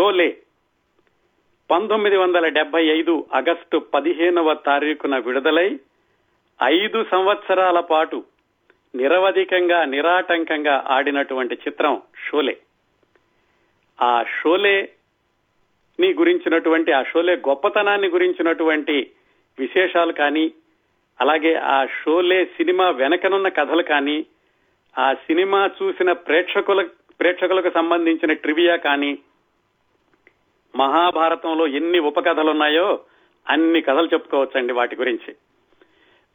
షోలే. పంతొమ్మిది వందల డెబ్బై ఐదు ఆగస్టు పదిహేనవ తారీఖున విడుదలై ఐదు సంవత్సరాల పాటు నిరవధికంగా నిరాటంకంగా ఆడినటువంటి చిత్రం షోలే. ఆ షోలే ని గురించినటువంటి ఆ షోలే గొప్పతనాన్ని గురించినటువంటి విశేషాలు కానీ అలాగే ఆ షోలే సినిమా వెనకనున్న కథలు కానీ ఆ సినిమా చూసిన ప్రేక్షకుల ప్రేక్షకులకు సంబంధించిన ట్రివియా కానీ మహాభారతంలో ఎన్ని ఉపకథలున్నాయో అన్ని కథలు చెప్పుకోవచ్చండి వాటి గురించి.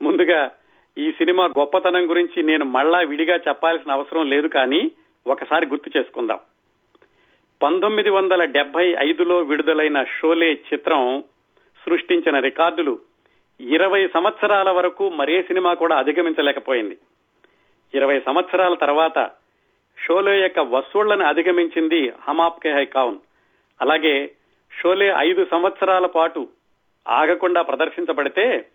ముందుగా ఈ సినిమా గొప్పతనం గురించి నేను మళ్ళా విడిగా చెప్పాల్సిన అవసరం లేదు కానీ ఒకసారి గుర్తు చేసుకుందాం. పంతొమ్మిది వందల డెబ్బై ఐదులో విడుదలైన షోలే చిత్రం సృష్టించిన రికార్డులు ఇరవై సంవత్సరాల వరకు మరే సినిమా కూడా అధిగమించలేకపోయింది. ఇరవై సంవత్సరాల తర్వాత షోలే యొక్క వసూళ్ళను అధిగమించింది హమాప్కే హై కౌన్ అలాగే షోలే ఐదు సంవత్సరాల పాటు ఆగకుండా ప్రదర్శించబడితే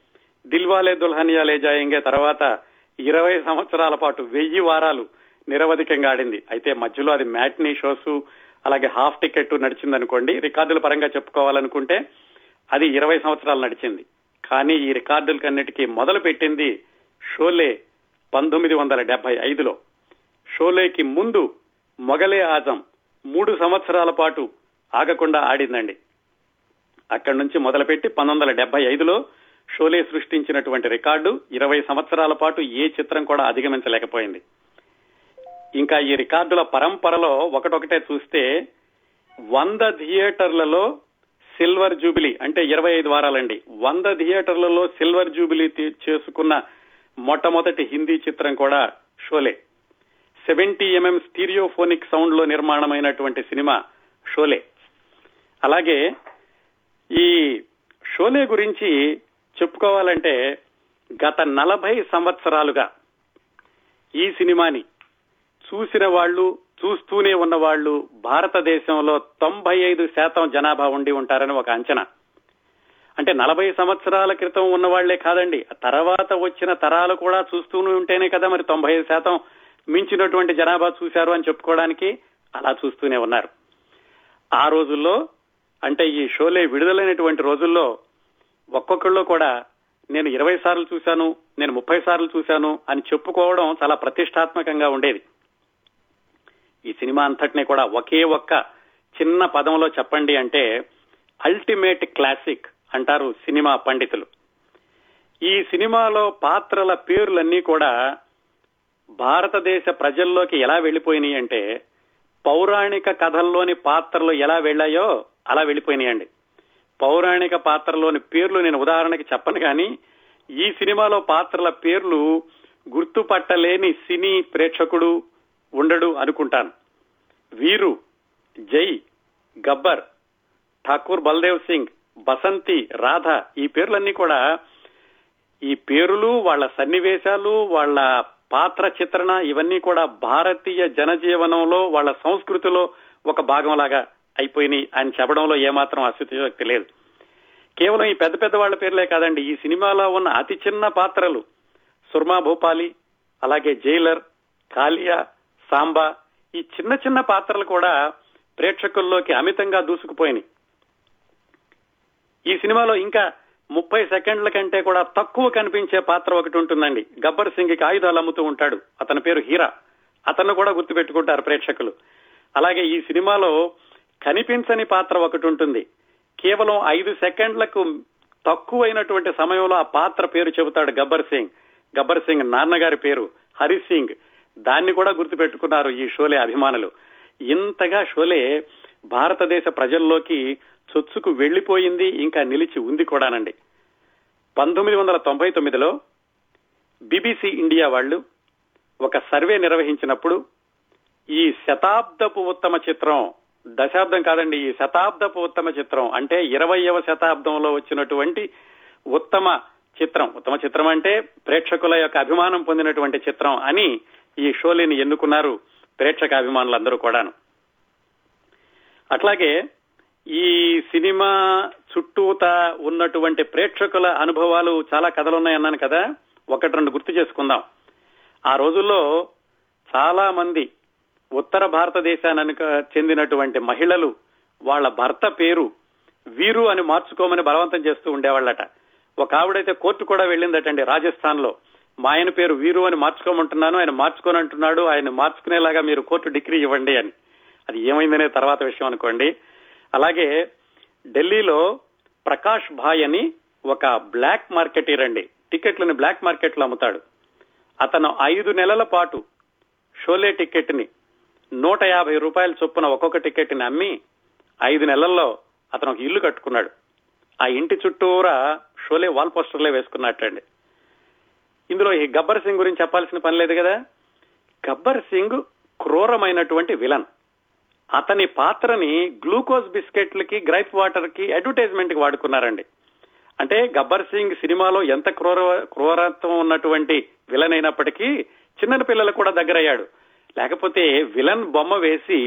దిల్వాలే దుల్హనియా లే జాయింగే తర్వాత ఇరవై సంవత్సరాల పాటు వెయ్యి వారాలు నిరవధికంగా ఆడింది. అయితే మధ్యలో అది మ్యాట్నీ షోస్ అలాగే హాఫ్ టికెట్ నడిచిందనుకోండి రికార్డుల పరంగా చెప్పుకోవాలనుకుంటే అది ఇరవై సంవత్సరాలు నడిచింది. కానీ ఈ రికార్డులకన్నిటికీ మొదలు పెట్టింది షోలే పంతొమ్మిది వందల డెబ్బై ఐదులో. షోలేకి ముందు మొగలే ఆజం మూడు సంవత్సరాల పాటు ఆగకుండా ఆడిందండి. అక్కడి నుంచి మొదలుపెట్టి పంతొమ్మిది వందల డెబ్బై ఐదులో షోలే సృష్టించినటువంటి రికార్డు ఇరవై సంవత్సరాల పాటు ఏ చిత్రం కూడా అధిగమించలేకపోయింది. ఇంకా ఈ రికార్డుల పరంపరలో ఒకటొకటే చూస్తే వంద థియేటర్లలో సిల్వర్ జూబిలీ అంటే ఇరవై ఐదు వారాలండి. వంద థియేటర్లలో సిల్వర్ జూబిలీ చేసుకున్న మొట్టమొదటి హిందీ చిత్రం కూడా షోలే. సెవెంటీ ఎంఎం స్టీరియోఫోనిక్ సౌండ్లో నిర్మాణమైనటువంటి సినిమా షోలే. అలాగే ఈ షోలే గురించి చెప్పుకోవాలంటే గత నలభై సంవత్సరాలుగా ఈ సినిమాని చూసిన వాళ్ళు చూస్తూనే ఉన్న వాళ్ళు భారతదేశంలో తొంభై ఐదు శాతం జనాభా ఉండి ఉంటారని ఒక అంచనా. అంటే నలభై సంవత్సరాల క్రితం ఉన్నవాళ్ళే కాదండి తర్వాత వచ్చిన తరాలు కూడా చూస్తూనే ఉంటేనే కదా మరి తొంభై ఐదు శాతం మించినటువంటి జనాభా చూశారు అని చెప్పుకోవడానికి అలా చూస్తూనే ఉన్నారు. ఆ రోజుల్లో అంటే ఈ షోలే విడుదలైనటువంటి రోజుల్లో ఒక్కొక్కళ్ళు కూడా నేను ఇరవై సార్లు చూశాను నేను ముప్పై సార్లు చూశాను అని చెప్పుకోవడం చాలా ప్రతిష్టాత్మకంగా ఉండేది. ఈ సినిమా అంతటినీ కూడా ఒకే ఒక్క చిన్న పదంలో చెప్పండి అంటే అల్టిమేట్ క్లాసిక్ అంటారు సినిమా పండితులు. ఈ సినిమాలో పాత్రల పేర్లన్నీ కూడా భారతదేశ ప్రజల్లోకి ఎలా వెళ్ళిపోయినాయి అంటే పౌరాణిక కథల్లోని పాత్రలు ఎలా వెళ్ళాయో అలా వెళ్ళిపోయినాయండి. పౌరాణిక పాత్రలోని పేర్లు నేను ఉదాహరణకి చెప్పను కానీ ఈ సినిమాలో పాత్రల పేర్లు గుర్తుపట్టలేని సినీ ప్రేక్షకుడు ఉండడు అనుకుంటాను. వీరు జై గబ్బర్ ఠాకూర్ బల్దేవ్ సింగ్ బసంతి రాధ ఈ పేర్లన్నీ కూడా ఈ పేర్లు వాళ్ళ సన్నివేశాలు వాళ్ళ పాత్ర చిత్రణ ఇవన్నీ కూడా భారతీయ జనజీవనంలో వాళ్ళ సంస్కృతిలో ఒక భాగంలాగా అయిపోయినాయి అని చెప్పడంలో ఏమాత్రం అస్తిత్వశక్తి లేదు. కేవలం ఈ పెద్ద పెద్ద వాళ్ళ పేర్లే కాదండి ఈ సినిమాలో ఉన్న అతి చిన్న పాత్రలు సుర్మా భూపాలి అలాగే జైలర్ కాలియా సాంబా ఈ చిన్న చిన్న పాత్రలు కూడా ప్రేక్షకుల్లోకి అమితంగా దూసుకుపోయినాయి. ఈ సినిమాలో ఇంకా ముప్పై సెకండ్ల కంటే కూడా తక్కువ కనిపించే పాత్ర ఒకటి ఉంటుందండి. గబ్బర్ సింగ్కి ఆయుధాలు అమ్ముతూ ఉంటాడు. అతని పేరు హీరా. అతను కూడా గుర్తుపెట్టుకుంటారు ప్రేక్షకులు. అలాగే ఈ సినిమాలో కనిపించని పాత్ర ఒకటి ఉంటుంది కేవలం ఐదు సెకండ్లకు తక్కువైనటువంటి సమయంలో ఆ పాత్ర పేరు చెబుతాడు గబ్బర్ సింగ్. గబ్బర్ సింగ్ నాన్నగారి పేరు హరి సింగ్. దాన్ని కూడా గుర్తుపెట్టుకున్నారు ఈ షోలే అభిమానులు. ఇంతగా షోలే భారతదేశ ప్రజల్లోకి చొచ్చుకు వెళ్ళిపోయింది ఇంకా నిలిచి ఉంది కూడానండి. పంతొమ్మిది వందల తొంభై తొమ్మిదిలో బీబీసీ ఇండియా వాళ్ళు ఒక సర్వే నిర్వహించినప్పుడు ఈ శతాబ్దపు ఉత్తమ చిత్రం దశాబ్దం కాదండి ఈ శతాబ్దపు ఉత్తమ చిత్రం. అంటే ఇరవయవ శతాబ్దంలో వచ్చినటువంటి ఉత్తమ చిత్రం. ఉత్తమ చిత్రం అంటే ప్రేక్షకుల యొక్క అభిమానం పొందినటువంటి చిత్రం అని ఈ షోలేని ఎన్నుకున్నారు ప్రేక్షక అభిమానులందరూ కూడాను. అట్లాగే ఈ సినిమా చుట్టూత ఉన్నటువంటి ప్రేక్షకుల అనుభవాలు చాలా కథలున్నాయన్నాను కదా. ఒకటి రెండు గుర్తు చేసుకుందాం. ఆ రోజుల్లో చాలా మంది ఉత్తర భారతదేశానికి చెందినటువంటి మహిళలు వాళ్ళ భర్త పేరు వీరు అని మార్చుకోమని బలవంతం చేస్తూ ఉండేవాళ్ళట. ఒక ఆవిడైతే కోర్టు కూడా వెళ్ళిందటండి రాజస్థాన్లో మా ఆయన పేరు వీరు అని మార్చుకోమంటున్నాను ఆయన మార్చుకొని అంటున్నాడు ఆయన మార్చుకునేలాగా మీరు కోర్టు డిగ్రీ ఇవ్వండి అని. అది ఏమైందనే తర్వాత విషయం అనుకోండి. అలాగే ఢిల్లీలో ప్రకాష్ భాయ్ అని ఒక బ్లాక్ మార్కెటీర్ అండి. టికెట్లను బ్లాక్ మార్కెట్లో అమ్ముతాడు. అతను ఐదు నెలల పాటు షోలే టికెట్ని నూట యాభై రూపాయల చొప్పున ఒక్కొక్క టికెట్ని అమ్మి ఐదు నెలల్లో అతను ఒక ఇల్లు కట్టుకున్నాడు. ఆ ఇంటి చుట్టూరా షోలే వాల్ పోస్టర్లే వేసుకున్నట్టండి. ఇందులో ఈ గబ్బర్ సింగ్ గురించి చెప్పాల్సిన పని లేదు కదా? గబ్బర్ సింగ్ క్రూరమైనటువంటి విలన్. అతని పాత్రని గ్లూకోజ్ బిస్కెట్లకి గ్రైప్ వాటర్కి అడ్వర్టైజ్మెంట్కి వాడుకున్నారండి. అంటే గబ్బర్ సింగ్ సినిమాలో ఎంత క్రూర క్రూరత్వం ఉన్నటువంటి విలన్ అయినప్పటికీ చిన్న పిల్లలు కూడా దగ్గరయ్యాడు. లేకపోతే విలన్ బొమ్మ వేసి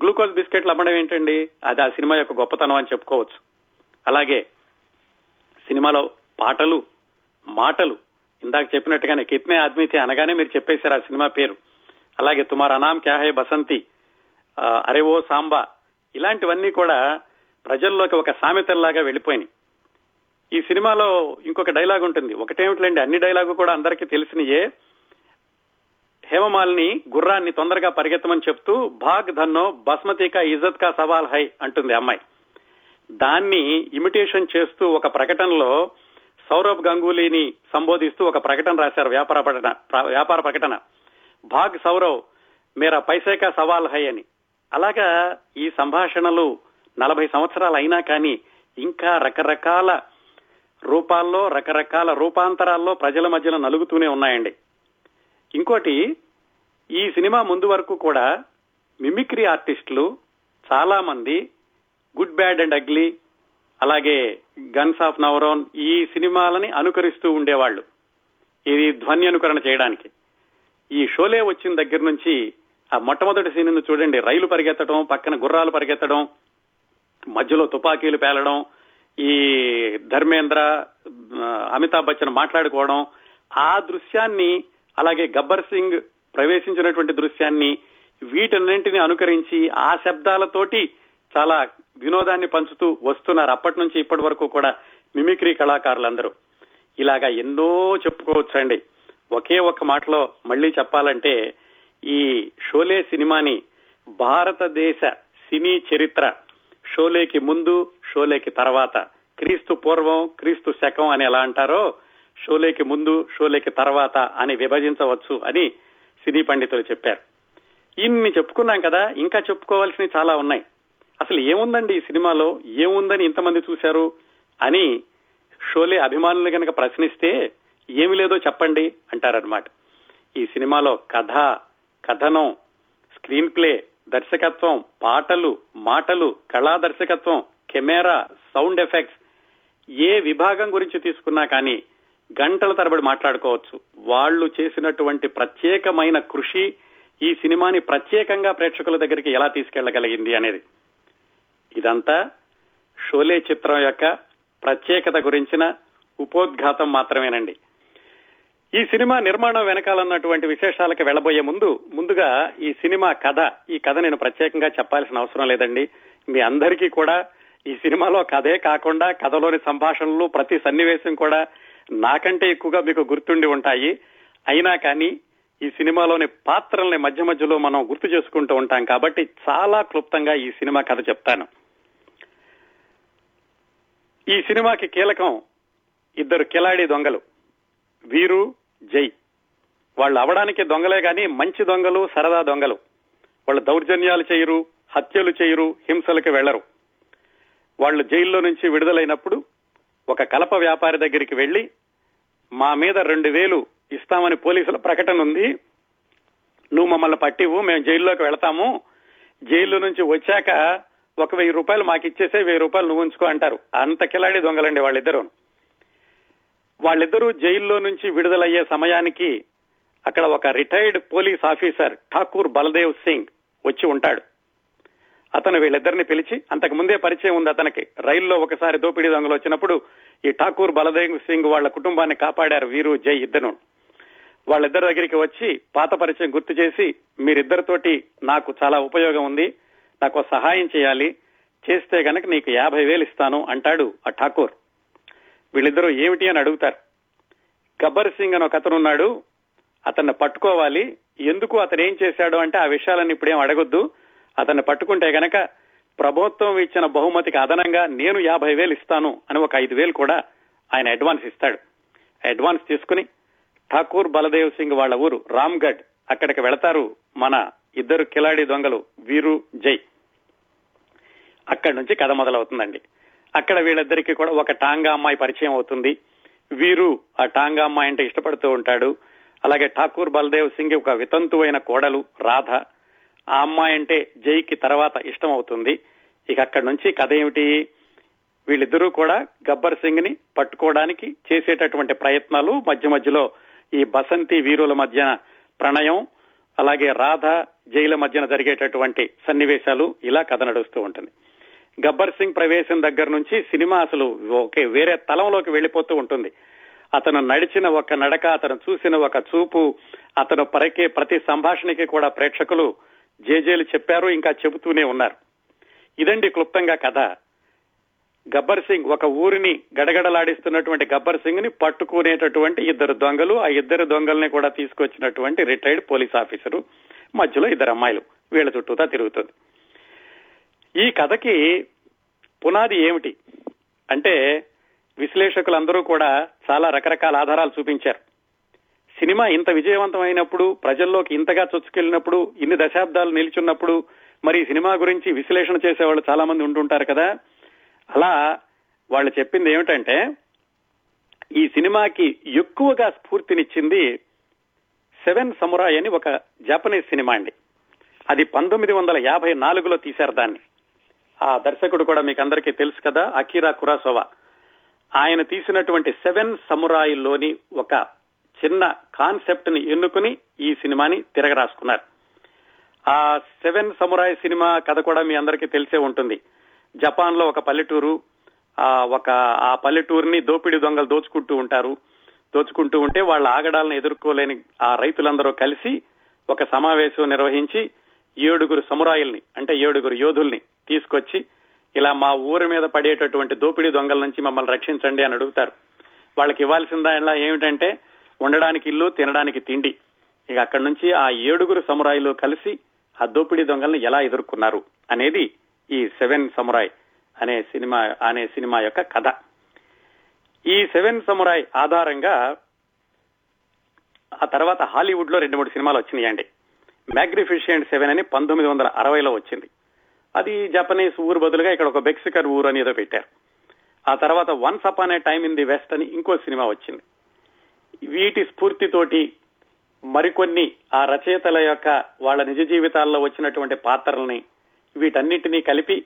గ్లూకోజ్ బిస్కెట్లు అమ్మడం ఏంటండి? అది ఆ సినిమా యొక్క గొప్పతనం అని చెప్పుకోవచ్చు. అలాగే సినిమాలో పాటలు మాటలు ఇందాక చెప్పినట్టుగానే కిత్నే ఆద్మీతే అనగానే మీరు చెప్పేశారు ఆ సినిమా పేరు. అలాగే తుమార్ అనామ్ క్యాహే బసంతి అరే ఓ సాంబా ఇలాంటివన్నీ కూడా ప్రజల్లోకి ఒక సామెతల్లాగా వెళ్ళిపోయినాయి. ఈ సినిమాలో ఇంకొక డైలాగ్ ఉంటుంది. ఒకటేమిటండి అన్ని డైలాగు కూడా అందరికీ తెలిసినయే. హేమమాలిని గుర్రాన్ని తొందరగా పరిగెత్తమని చెప్తూ భాగ్ ధన్నో బస్మతికా ఇజ్జత్ కా సవాల్ హై అంటుంది అమ్మాయి. దాన్ని ఇమిటేషన్ చేస్తూ ఒక ప్రకటనలో సౌరభ్ గంగూలీని సంబోధిస్తూ ఒక ప్రకటన రాశారు వ్యాపార ప్రకటన వ్యాపార ప్రకటన. భాగ్ సౌరవ్ మేరా పైసేకా సవాల్ హై అని. అలాగా ఈ సంభాషణలు నలభై సంవత్సరాలు అయినా కానీ ఇంకా రకరకాల రూపాల్లో రకరకాల రూపాంతరాల్లో ప్రజల మధ్యలో నలుగుతూనే ఉన్నాయండి. ఇంకోటి ఈ సినిమా ముందు వరకు కూడా మిమిక్రీ ఆర్టిస్టులు చాలా మంది గుడ్ బ్యాడ్ అండ్ అగ్లీ అలాగే గన్స్ ఆఫ్ నవరోన్ ఈ సినిమాలని అనుకరిస్తూ ఉండేవాళ్ళు ఇది ధ్వని అనుకరణ చేయడానికి. ఈ షోలే వచ్చిన దగ్గర నుంచి ఆ మొట్టమొదటి సీన్ను చూడండి. రైలు పరిగెత్తడం పక్కన గుర్రాలు పరిగెత్తడం మధ్యలో తుపాకీలు పేలడం ఈ ధర్మేంద్ర అమితాబ్ బచ్చన్ మాట్లాడుకోవడం ఆ దృశ్యాన్ని అలాగే గబ్బర్ సింగ్ ప్రవేశించినటువంటి దృశ్యాన్ని వీటన్నింటిని అనుకరించి ఆ శబ్దాలతోటి చాలా వినోదాన్ని పంచుతూ వస్తున్నారు. అప్పటి నుంచి ఇప్పటి వరకు కూడా మిమిక్రీ కళాకారులందరూ. ఇలాగా ఎన్నో చెప్పుకోవచ్చండి. ఒకే ఒక్క మాటలో మళ్ళీ చెప్పాలంటే ఈ షోలే సినిమాని భారతదేశ సినీ చరిత్ర షోలేకి ముందు షోలేకి తర్వాత క్రీస్తు పూర్వం క్రీస్తు శకం అని ఎలా అంటారో షోలేకి ముందు షోలేకి తర్వాత అని విభజించవచ్చు అని సినీ పండితులు చెప్పారు. ఇన్ని చెప్పుకున్నాం కదా ఇంకా చెప్పుకోవాల్సినవి చాలా ఉన్నాయి. అసలు ఏముందండి ఈ సినిమాలో? ఏముందని ఇంతమంది చూశారు? అని షోలే అభిమానులు కనుక ప్రశ్నిస్తే ఏమి లేదో చెప్పండి అంటారనమాట ఈ సినిమాలో కథ కథనం స్క్రీన్ ప్లే దర్శకత్వం పాటలు మాటలు కళా దర్శకత్వం కెమెరా సౌండ్ ఎఫెక్ట్స్ ఏ విభాగం గురించి తీసుకున్నా కానీ గంటల తరబడి మాట్లాడుకోవచ్చు. వాళ్ళు చేసినటువంటి ప్రత్యేకమైన కృషి ఈ సినిమాని ప్రత్యేకంగా ప్రేక్షకుల దగ్గరికి ఎలా తీసుకెళ్ళగలిగింది అనేది. ఇదంతా షోలే చిత్రం యొక్క ప్రత్యేకత గురించిన ఉపోద్ఘాతం మాత్రమేనండి. ఈ సినిమా నిర్మాణం వెనకాలన్నటువంటి విశేషాలకు వెళ్ళబోయే ముందు ముందుగా ఈ సినిమా కథ ఈ కథ నేను ప్రత్యేకంగా చెప్పాల్సిన అవసరం లేదండి. మీ అందరికీ కూడా ఈ సినిమాలో కథే కాకుండా కథలోని సంభాషణలు ప్రతి సన్నివేశం కూడా నాకంటే ఎక్కువగా మీకు గుర్తుండి ఉంటాయి. అయినా కానీ ఈ సినిమాలోని పాత్రల్ని మధ్య మధ్యలో మనం గుర్తు చేసుకుంటూ ఉంటాం కాబట్టి చాలా క్లుప్తంగా ఈ సినిమా కథ చెప్తాను. ఈ సినిమాకి కీలకం ఇద్దరు కిలాడి దొంగలు. వీరు జై. వాళ్ళు అవడానికి దొంగలే గాని మంచి దొంగలు సరదా దొంగలు. వాళ్ళు దౌర్జన్యాలు చేయరు హత్యలు చేయరు హింసలకు వెళ్ళరు వాళ్ళు జైల్లో నుంచి విడుదలైనప్పుడు ఒక కలప వ్యాపారి దగ్గరికి వెళ్ళి మా మీద రెండు వేలు ఇస్తామని పోలీసుల ప్రకటన ఉంది. నువ్వు మమ్మల్ని పట్టివు మేము జైల్లోకి వెళతాము. జైల్లో నుంచి వచ్చాక ఒక వెయ్యి రూపాయలు మాకు ఇచ్చేసే వెయ్యి రూపాయలు నువ్వు ఉంచుకో అంటారు. అంత కిలాడి దొంగలండి వాళ్ళిద్దరూ. వాళ్ళిద్దరూ జైల్లో నుంచి విడుదలయ్యే సమయానికి అక్కడ ఒక retired police officer Thakur Baldev Singh వచ్చి ఉంటాడు. అతను వీళ్ళిద్దరిని పిలిచి అంతకు ముందే పరిచయం ఉంది అతనికి. రైల్లో ఒకసారి దోపిడీ దొంగలు వచ్చినప్పుడు ఈ ఠాకూర్ బలదేవ్ సింగ్ వాళ్ళ కుటుంబాన్ని కాపాడారు వీరు జై ఇద్దరు వాళ్ళిద్దరి దగ్గరికి వచ్చి పాత పరిచయం గుర్తు చేసి మీరిద్దరితోటి నాకు చాలా ఉపయోగం ఉంది. నాకు సహాయం చేయాలి. చేస్తే గనక నీకు యాభై వేలు ఇస్తాను అంటాడు ఆ ఠాకూర్. వీళ్ళిద్దరూ ఏమిటి అని అడుగుతారు. గబ్బర్ సింగ్ అని ఒక అతను ఉన్నాడు. అతన్ని పట్టుకోవాలి. ఎందుకు అతను ఏం చేశాడు అంటే ఆ విషయాలను ఇప్పుడేం అడగొద్దు. అతన్ని పట్టుకుంటే గనక ప్రభుత్వం ఇచ్చిన బహుమతికి అదనంగా నేను యాభై వేలు ఇస్తాను అని ఒక ఐదు వేలు కూడా ఆయన అడ్వాన్స్ ఇస్తాడు. అడ్వాన్స్ తీసుకుని ఠాకూర్ బలదేవ్ సింగ్ వాళ్ళ ఊరు రామ్గఢ్ అక్కడికి వెళతారు మన ఇద్దరు కిలాడి దొంగలు వీరు జై. అక్కడి నుంచి కథ మొదలవుతుందండి. అక్కడ వీళ్ళిద్దరికీ కూడా ఒక టాంగా అమ్మాయి పరిచయం అవుతుంది. వీరు ఆ టాంగా అమ్మాయి అంటే ఇష్టపడుతూ ఉంటాడు. అలాగే ఠాకూర్ బలదేవ్ సింగ్ ఒక వితంతువైన కోడలు రాధ. ఆ అమ్మాయి అంటే జైకి తర్వాత ఇష్టం అవుతుంది ఇక అక్కడి నుంచి కథ ఏమిటి? వీళ్ళిద్దరూ కూడా గబ్బర్ సింగ్ని పట్టుకోవడానికి చేసేటటువంటి ప్రయత్నాలు మధ్య మధ్యలో ఈ బసంతి వీరుల మధ్యన ప్రణయం అలాగే రాధ జైల మధ్యన జరిగేటటువంటి సన్నివేశాలు ఇలా కథ నడుస్తూ ఉంటుంది. గబ్బర్ సింగ్ ప్రవేశం దగ్గర నుంచి సినిమా అసలు ఓకే వేరే తలంలోకి వెళ్ళిపోతూ ఉంటుంది. అతను నడిచిన ఒక నడక అతను చూసిన ఒక చూపు అతను పరకే ప్రతి సంభాషణకి కూడా ప్రేక్షకులు జేజేలు చెప్పారు ఇంకా చెబుతూనే ఉన్నారు. ఇదండి క్లుప్తంగా కథ. గబ్బర్ సింగ్ ఒక ఊరిని గడగడలాడిస్తున్నటువంటి గబ్బర్ సింగ్ని పట్టుకునేటటువంటి ఇద్దరు దొంగలు ఆ ఇద్దరు దొంగల్ని కూడా తీసుకొచ్చినటువంటి రిటైర్డ్ పోలీస్ ఆఫీసరు మధ్యలో ఇద్దరు అమ్మాయిలు. వీళ్ళ చుట్టూతా తిరుగుతుంది. ఈ కథకి పునాది ఏమిటి? అంటే విశ్లేషకులందరూ కూడా చాలా రకరకాల ఆధారాలు చూపించారు. సినిమా ఇంత విజయవంతమైనప్పుడు ప్రజల్లోకి ఇంతగా చొచ్చుకెళ్ళినప్పుడు ఇన్ని దశాబ్దాలు నిలిచున్నప్పుడు మరి ఈ సినిమా గురించి విశ్లేషణ చేసేవాళ్ళు చాలా మంది ఉంటుంటారు కదా. అలా వాళ్ళు చెప్పింది ఏమిటంటే ఈ సినిమాకి ఎక్కువగా స్ఫూర్తినిచ్చింది సెవెన్ సమురాయ్ అని ఒక జపనీస్ సినిమా అండి. అది పంతొమ్మిది వందల యాభై నాలుగులో తీశారు దాన్ని. ఆ దర్శకుడు కూడా మీకు అందరికీ తెలుసు కదా అకీరా కురాసోవా ఆయన తీసినటువంటి సెవెన్ సమురాయిలోని ఒక చిన్న కాన్సెప్ట్ని ఎన్నుకుని ఈ సినిమాని తిరగరాసుకున్నారు. ఆ సెవెన్ సమురాయ్ సినిమా కథ కూడా మీ అందరికీ తెలిసే ఉంటుంది. జపాన్లో ఒక పల్లెటూరు ఆ ఒక ఆ పల్లెటూరుని దోపిడీ దొంగలు దోచుకుంటూ ఉంటారు. దోచుకుంటూ ఉంటే వాళ్ళ ఆగడాలను ఎదుర్కోలేని ఆ రైతులందరూ కలిసి ఒక సమావేశం నిర్వహించి ఏడుగురు సమురాయిల్ని అంటే ఏడుగురు యోధుల్ని తీసుకొచ్చి ఇలా మా ఊరి మీద పడేటటువంటి దోపిడీ దొంగల నుంచి మమ్మల్ని రక్షించండి అని అడుగుతారు. వాళ్ళకి ఇవ్వాల్సిందా దానిలా ఏమిటంటే ఉండడానికి ఇల్లు తినడానికి తిండి. ఇక అక్కడి నుంచి ఆ ఏడుగురు సమురాయిలు కలిసి ఆ దోపిడీ దొంగల్ని ఎలా ఎదుర్కొన్నారు అనేది ఈ సెవెన్ సమురాయ్ అనే సినిమా అనే సినిమా యొక్క కథ. ఈ సెవెన్ సమురాయ్ ఆధారంగా ఆ తర్వాత హాలీవుడ్లో రెండు మూడు సినిమాలు వచ్చినాయండి. మ్యాగ్నిఫిషియంట్ సెవెన్ అని పంతొమ్మిది వందల అరవైలో వచ్చింది. అది జపనీస్ ఊరు బదులుగా ఇక్కడ ఒక బెక్సికర్ ఊరు అని ఏదో పెట్టారు. ఆ తర్వాత వన్స్ అప్ అనే టైమ్ ఇన్ ది వెస్ట్ అని ఇంకో సినిమా వచ్చింది. వీటి స్ఫూర్తితోటి మరికొన్ని ఆ రచయితల యొక్క వాళ్ళ నిజ జీవితాల్లో వచ్చినటువంటి పాత్రల్ని వీటన్నిటినీ కలిపి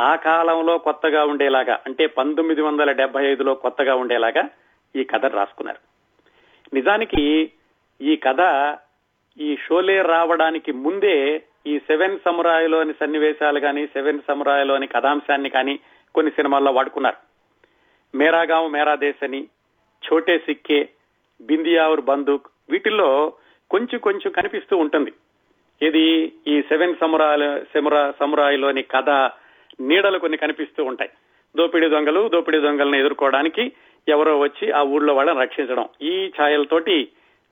ఆ కాలంలో కొత్తగా ఉండేలాగా అంటే పంతొమ్మిది వందల డెబ్బై ఐదులో కొత్తగా ఉండేలాగా ఈ కథ రాసుకున్నారు. నిజానికి ఈ కథ ఈ షోలే రావడానికి ముందే ఈ సెవెన్ సమురాయిలోని సన్నివేశాలు కానీ సెవెన్ సమురాయిలోని కథాంశాన్ని కానీ కొన్ని సినిమాల్లో వాడుకున్నారు. మేరాగాం మేరా దేశ్ అని ఛోటే సిక్కే బిందియావర్ బందూక్ వీటిల్లో కొంచెం కొంచెం కనిపిస్తూ ఉంటుంది. ఇది ఈ సెవెన్ సమురాల సెమురా సమురాయిలోని కథ నీడలు కొన్ని కనిపిస్తూ ఉంటాయి. దోపిడీ దొంగలు దోపిడీ దొంగలను ఎదుర్కోవడానికి ఎవరో వచ్చి ఆ ఊళ్ళో వాళ్ళని రక్షించడం. ఈ ఛాయలతోటి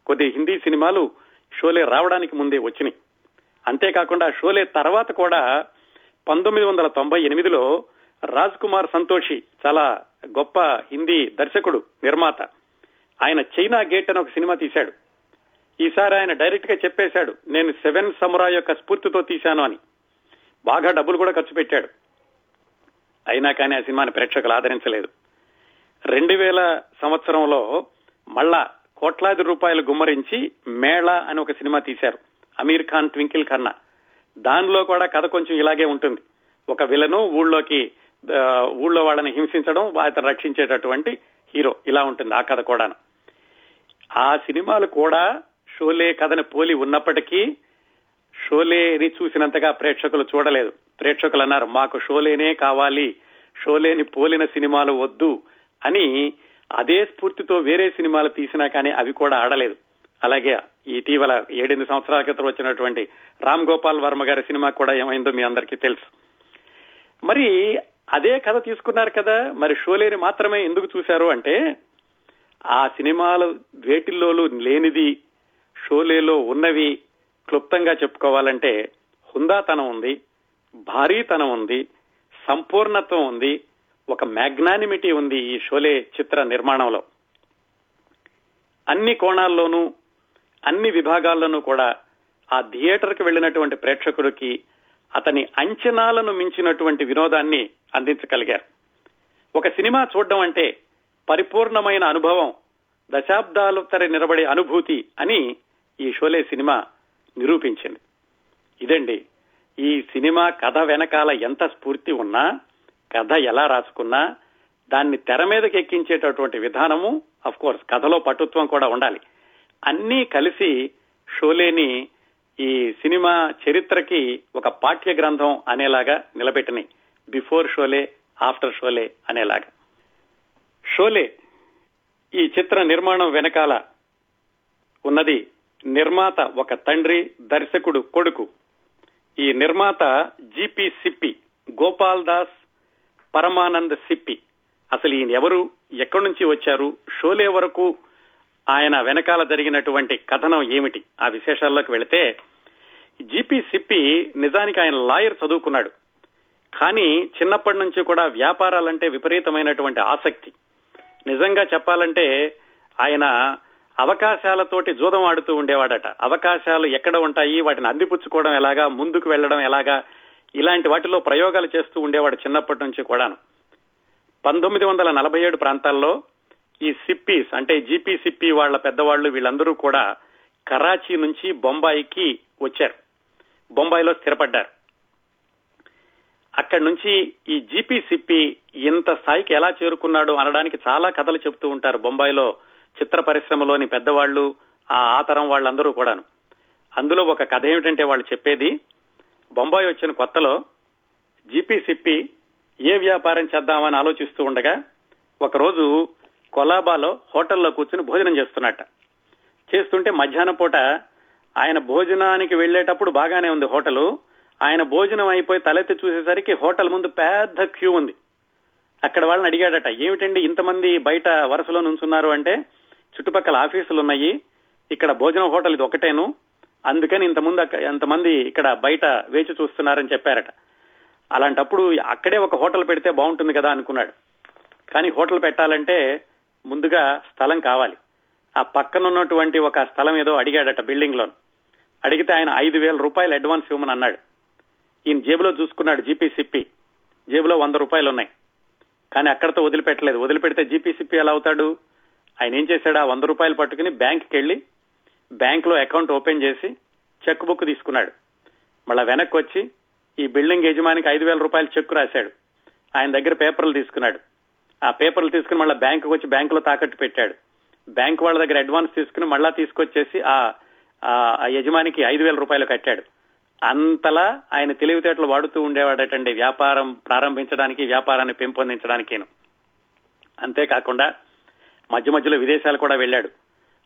కొద్ది హిందీ సినిమాలు షోలే రావడానికి ముందే వచ్చినాయి. అంతేకాకుండా షోలే తర్వాత కూడా పంతొమ్మిది వందల తొంభై ఎనిమిదిలో రాజ్ కుమార్ సంతోషి చాలా గొప్ప హిందీ దర్శకుడు నిర్మాత. ఆయన చైనా గేట్ అని ఒక సినిమా తీశాడు. ఈసారి ఆయన డైరెక్ట్గా చెప్పేశాడు నేను సెవెన్ సమురా యొక్క స్ఫూర్తితో తీశాను అని. బాగా డబ్బులు కూడా ఖర్చు పెట్టాడు. అయినా కానీ ఆ సినిమాని ప్రేక్షకులు ఆదరించలేదు. రెండు వేల సంవత్సరంలో మళ్ళా కోట్లాది రూపాయలు గుమ్మరించి మేళా అని ఒక సినిమా తీశారు అమీర్ ఖాన్ ట్వింకిల్ ఖన్నా. దానిలో కూడా కథ కొంచెం ఇలాగే ఉంటుంది. ఒక విలను ఊళ్ళోకి ఊళ్ళో వాళ్ళని హింసించడం అతను రక్షించేటటువంటి హీరో. ఇలా ఉంటుంది ఆ కథ కూడాను. ఆ సినిమాలు కూడా షోలే కథని పోలి ఉన్నప్పటికీ షోలేని చూసినంతగా ప్రేక్షకులు చూడలేదు. ప్రేక్షకులు అన్నారు మాకు షోలేనే కావాలి. షోలేని పోలిన సినిమాలు వద్దు అని అదే స్ఫూర్తితో వేరే సినిమాలు తీసినా కానీ అవి కూడా ఆడలేదు. అలాగే ఇటీవల ఏడెనిమిది సంవత్సరాల క్రితం వచ్చినటువంటి రామ్ గోపాల్ వర్మ గారి సినిమా కూడా ఏమైందో మీ అందరికీ తెలుసు. మరి అదే కథ తీసుకున్నారు కదా మరి షోలేని మాత్రమే ఎందుకు చూశారు అంటే ఆ సినిమాలు వేటిల్లోనూ లేనిది షోలేలో ఉన్నవి క్లుప్తంగా చెప్పుకోవాలంటే హుందాతనం ఉంది భారీతనం ఉంది సంపూర్ణత్వం ఉంది ఒక మ్యాగ్నానిమిటీ ఉంది ఈ షోలే చిత్ర నిర్మాణంలో. అన్ని కోణాల్లోనూ అన్ని విభాగాల్లోనూ కూడా ఆ థియేటర్కి వెళ్ళినటువంటి ప్రేక్షకుడికి అతని అంచనాలను మించినటువంటి వినోదాన్ని అందించగలిగారు. ఒక సినిమా చూడడం అంటే పరిపూర్ణమైన అనుభవం దశాబ్దాలు తర నిలబడే అనుభూతి అని ఈ షోలే సినిమా నిరూపించింది. ఇదండి ఈ సినిమా కథ వెనకాల ఎంత స్ఫూర్తి ఉన్నా కథ ఎలా రాసుకున్నా దాన్ని తెర మీదకి ఎక్కించేటటువంటి విధానము అఫ్ కోర్స్ కథలో పటుత్వం కూడా ఉండాలి. అన్నీ కలిసి షోలేని ఈ సినిమా చరిత్రకి ఒక పాఠ్య గ్రంథం అనేలాగా నిలబెట్టినాయి. బిఫోర్ షోలే ఆఫ్టర్ షోలే అనేలాగా. షోలే ఈ చిత్ర నిర్మాణం వెనకాల ఉన్నది నిర్మాత ఒక తండ్రి దర్శకుడు కొడుకు. ఈ నిర్మాత జిపి సిప్పి గోపాల్ దాస్ పరమానంద్ సిప్పి. అసలు ఈయన ఎవరు? ఎక్కడి నుంచి వచ్చారు? షోలే వరకు ఆయన వెనకాల జరిగినటువంటి కథనం ఏమిటి? ఆ విశేషాల్లోకి వెళితే జిపి సిప్పి నిజానికి ఆయన లాయర్ చదువుకున్నాడు. కానీ చిన్నప్పటి నుంచి కూడా వ్యాపారాలంటే విపరీతమైనటువంటి ఆసక్తి. నిజంగా చెప్పాలంటే ఆయన అవకాశాలతోటి జూదం ఆడుతూ ఉండేవాడట. అవకాశాలు ఎక్కడ ఉంటాయి వాటిని అందిపుచ్చుకోవడం ఎలాగా ముందుకు వెళ్ళడం ఎలాగా ఇలాంటి వాటిలో ప్రయోగాలు చేస్తూ ఉండేవాడు చిన్నప్పటి నుంచి కూడాను. పంతొమ్మిది వందల నలభై ఏడు ప్రాంతాల్లో ఈ సిప్పీస్ అంటే జీపీ సిప్పి వాళ్ళ పెద్దవాళ్ళు వీళ్ళందరూ కూడా కరాచీ నుంచి బొంబాయికి వచ్చారు. బొంబాయిలో స్థిరపడ్డారు. అక్కడి నుంచి ఈ జీపీ సిప్పి ఇంత స్థాయికి ఎలా చేరుకున్నాడు అనడానికి చాలా కథలు చెబుతూ ఉంటారు బొంబాయిలో చిత్ర పరిశ్రమలోని పెద్దవాళ్ళు ఆ ఆతరం వాళ్ళందరూ కూడాను. అందులో ఒక కథ ఏమిటంటే వాళ్ళు చెప్పేది బొంబాయి వచ్చిన కొత్తలో జీపీ సిప్పి ఏ వ్యాపారం చేద్దామని ఆలోచిస్తూ ఉండగా ఒకరోజు కొలాబాలో హోటల్లో కూర్చుని భోజనం చేస్తున్నట్ట. చేస్తుంటే మధ్యాహ్నం పూట ఆయన భోజనానికి వెళ్ళేటప్పుడు బాగానే ఉంది హోటల్. ఆయన భోజనం అయిపోయి తలెత్తి చూసేసరికి హోటల్ ముందు పెద్ద క్యూ ఉంది. అక్కడ వాళ్ళని అడిగాడట ఏమిటండి ఇంతమంది బయట వరుసలో నుంచున్నారు అంటే? చుట్టుపక్కల ఆఫీసులు ఉన్నాయి. ఇక్కడ భోజనం హోటల్ ఇది ఒకటేను. అందుకని ఇంతముందు ఎంతమంది ఇక్కడ బయట వేచి చూస్తున్నారని చెప్పారట. అలాంటప్పుడు అక్కడే ఒక హోటల్ పెడితే బాగుంటుంది కదా అనుకున్నాడు. కానీ హోటల్ పెట్టాలంటే ముందుగా స్థలం కావాలి. ఆ పక్కన ఉన్నటువంటి ఒక స్థలం ఏదో అడిగాడట బిల్డింగ్లో అడిగితే ఆయన ఐదు వేల రూపాయలు అడ్వాన్స్ ఇవ్వమని అన్నాడు. ఈయన జేబులో చూసుకున్నాడు జీపీ సిప్పి జేబులో వంద రూపాయలు ఉన్నాయి కానీ అక్కడతో వదిలిపెట్టలేదు. వదిలిపెడితే జీపీ సిప్పి ఎలా అవుతాడు? ఆయన ఏం చేశాడు? ఆ వంద రూపాయలు పట్టుకుని బ్యాంక్కి వెళ్ళి బ్యాంక్లో అకౌంట్ ఓపెన్ చేసి చెక్ బుక్ తీసుకున్నాడు. మళ్ళా వెనక్కి వచ్చి ఈ బిల్డింగ్ యజమానికి ఐదు వేల రూపాయలు చెక్ రాశాడు. ఆయన దగ్గర పేపర్లు తీసుకున్నాడు. ఆ పేపర్లు తీసుకుని మళ్ళీ బ్యాంకుకి వచ్చి బ్యాంకులో తాకట్టు పెట్టాడు. బ్యాంక్ వాళ్ళ దగ్గర అడ్వాన్స్ తీసుకుని మళ్ళా తీసుకొచ్చేసి ఆ ఆ యజమానికి ఐదు వేల రూపాయలు కట్టాడు. అంతలా ఆయన తెలివితేటలు వాడుతూ ఉండేవాడటండి వ్యాపారం ప్రారంభించడానికి వ్యాపారాన్ని పెంపొందించడానికి అంతేకాకుండా మధ్య మధ్యలో విదేశాలు కూడా వెళ్ళాడు.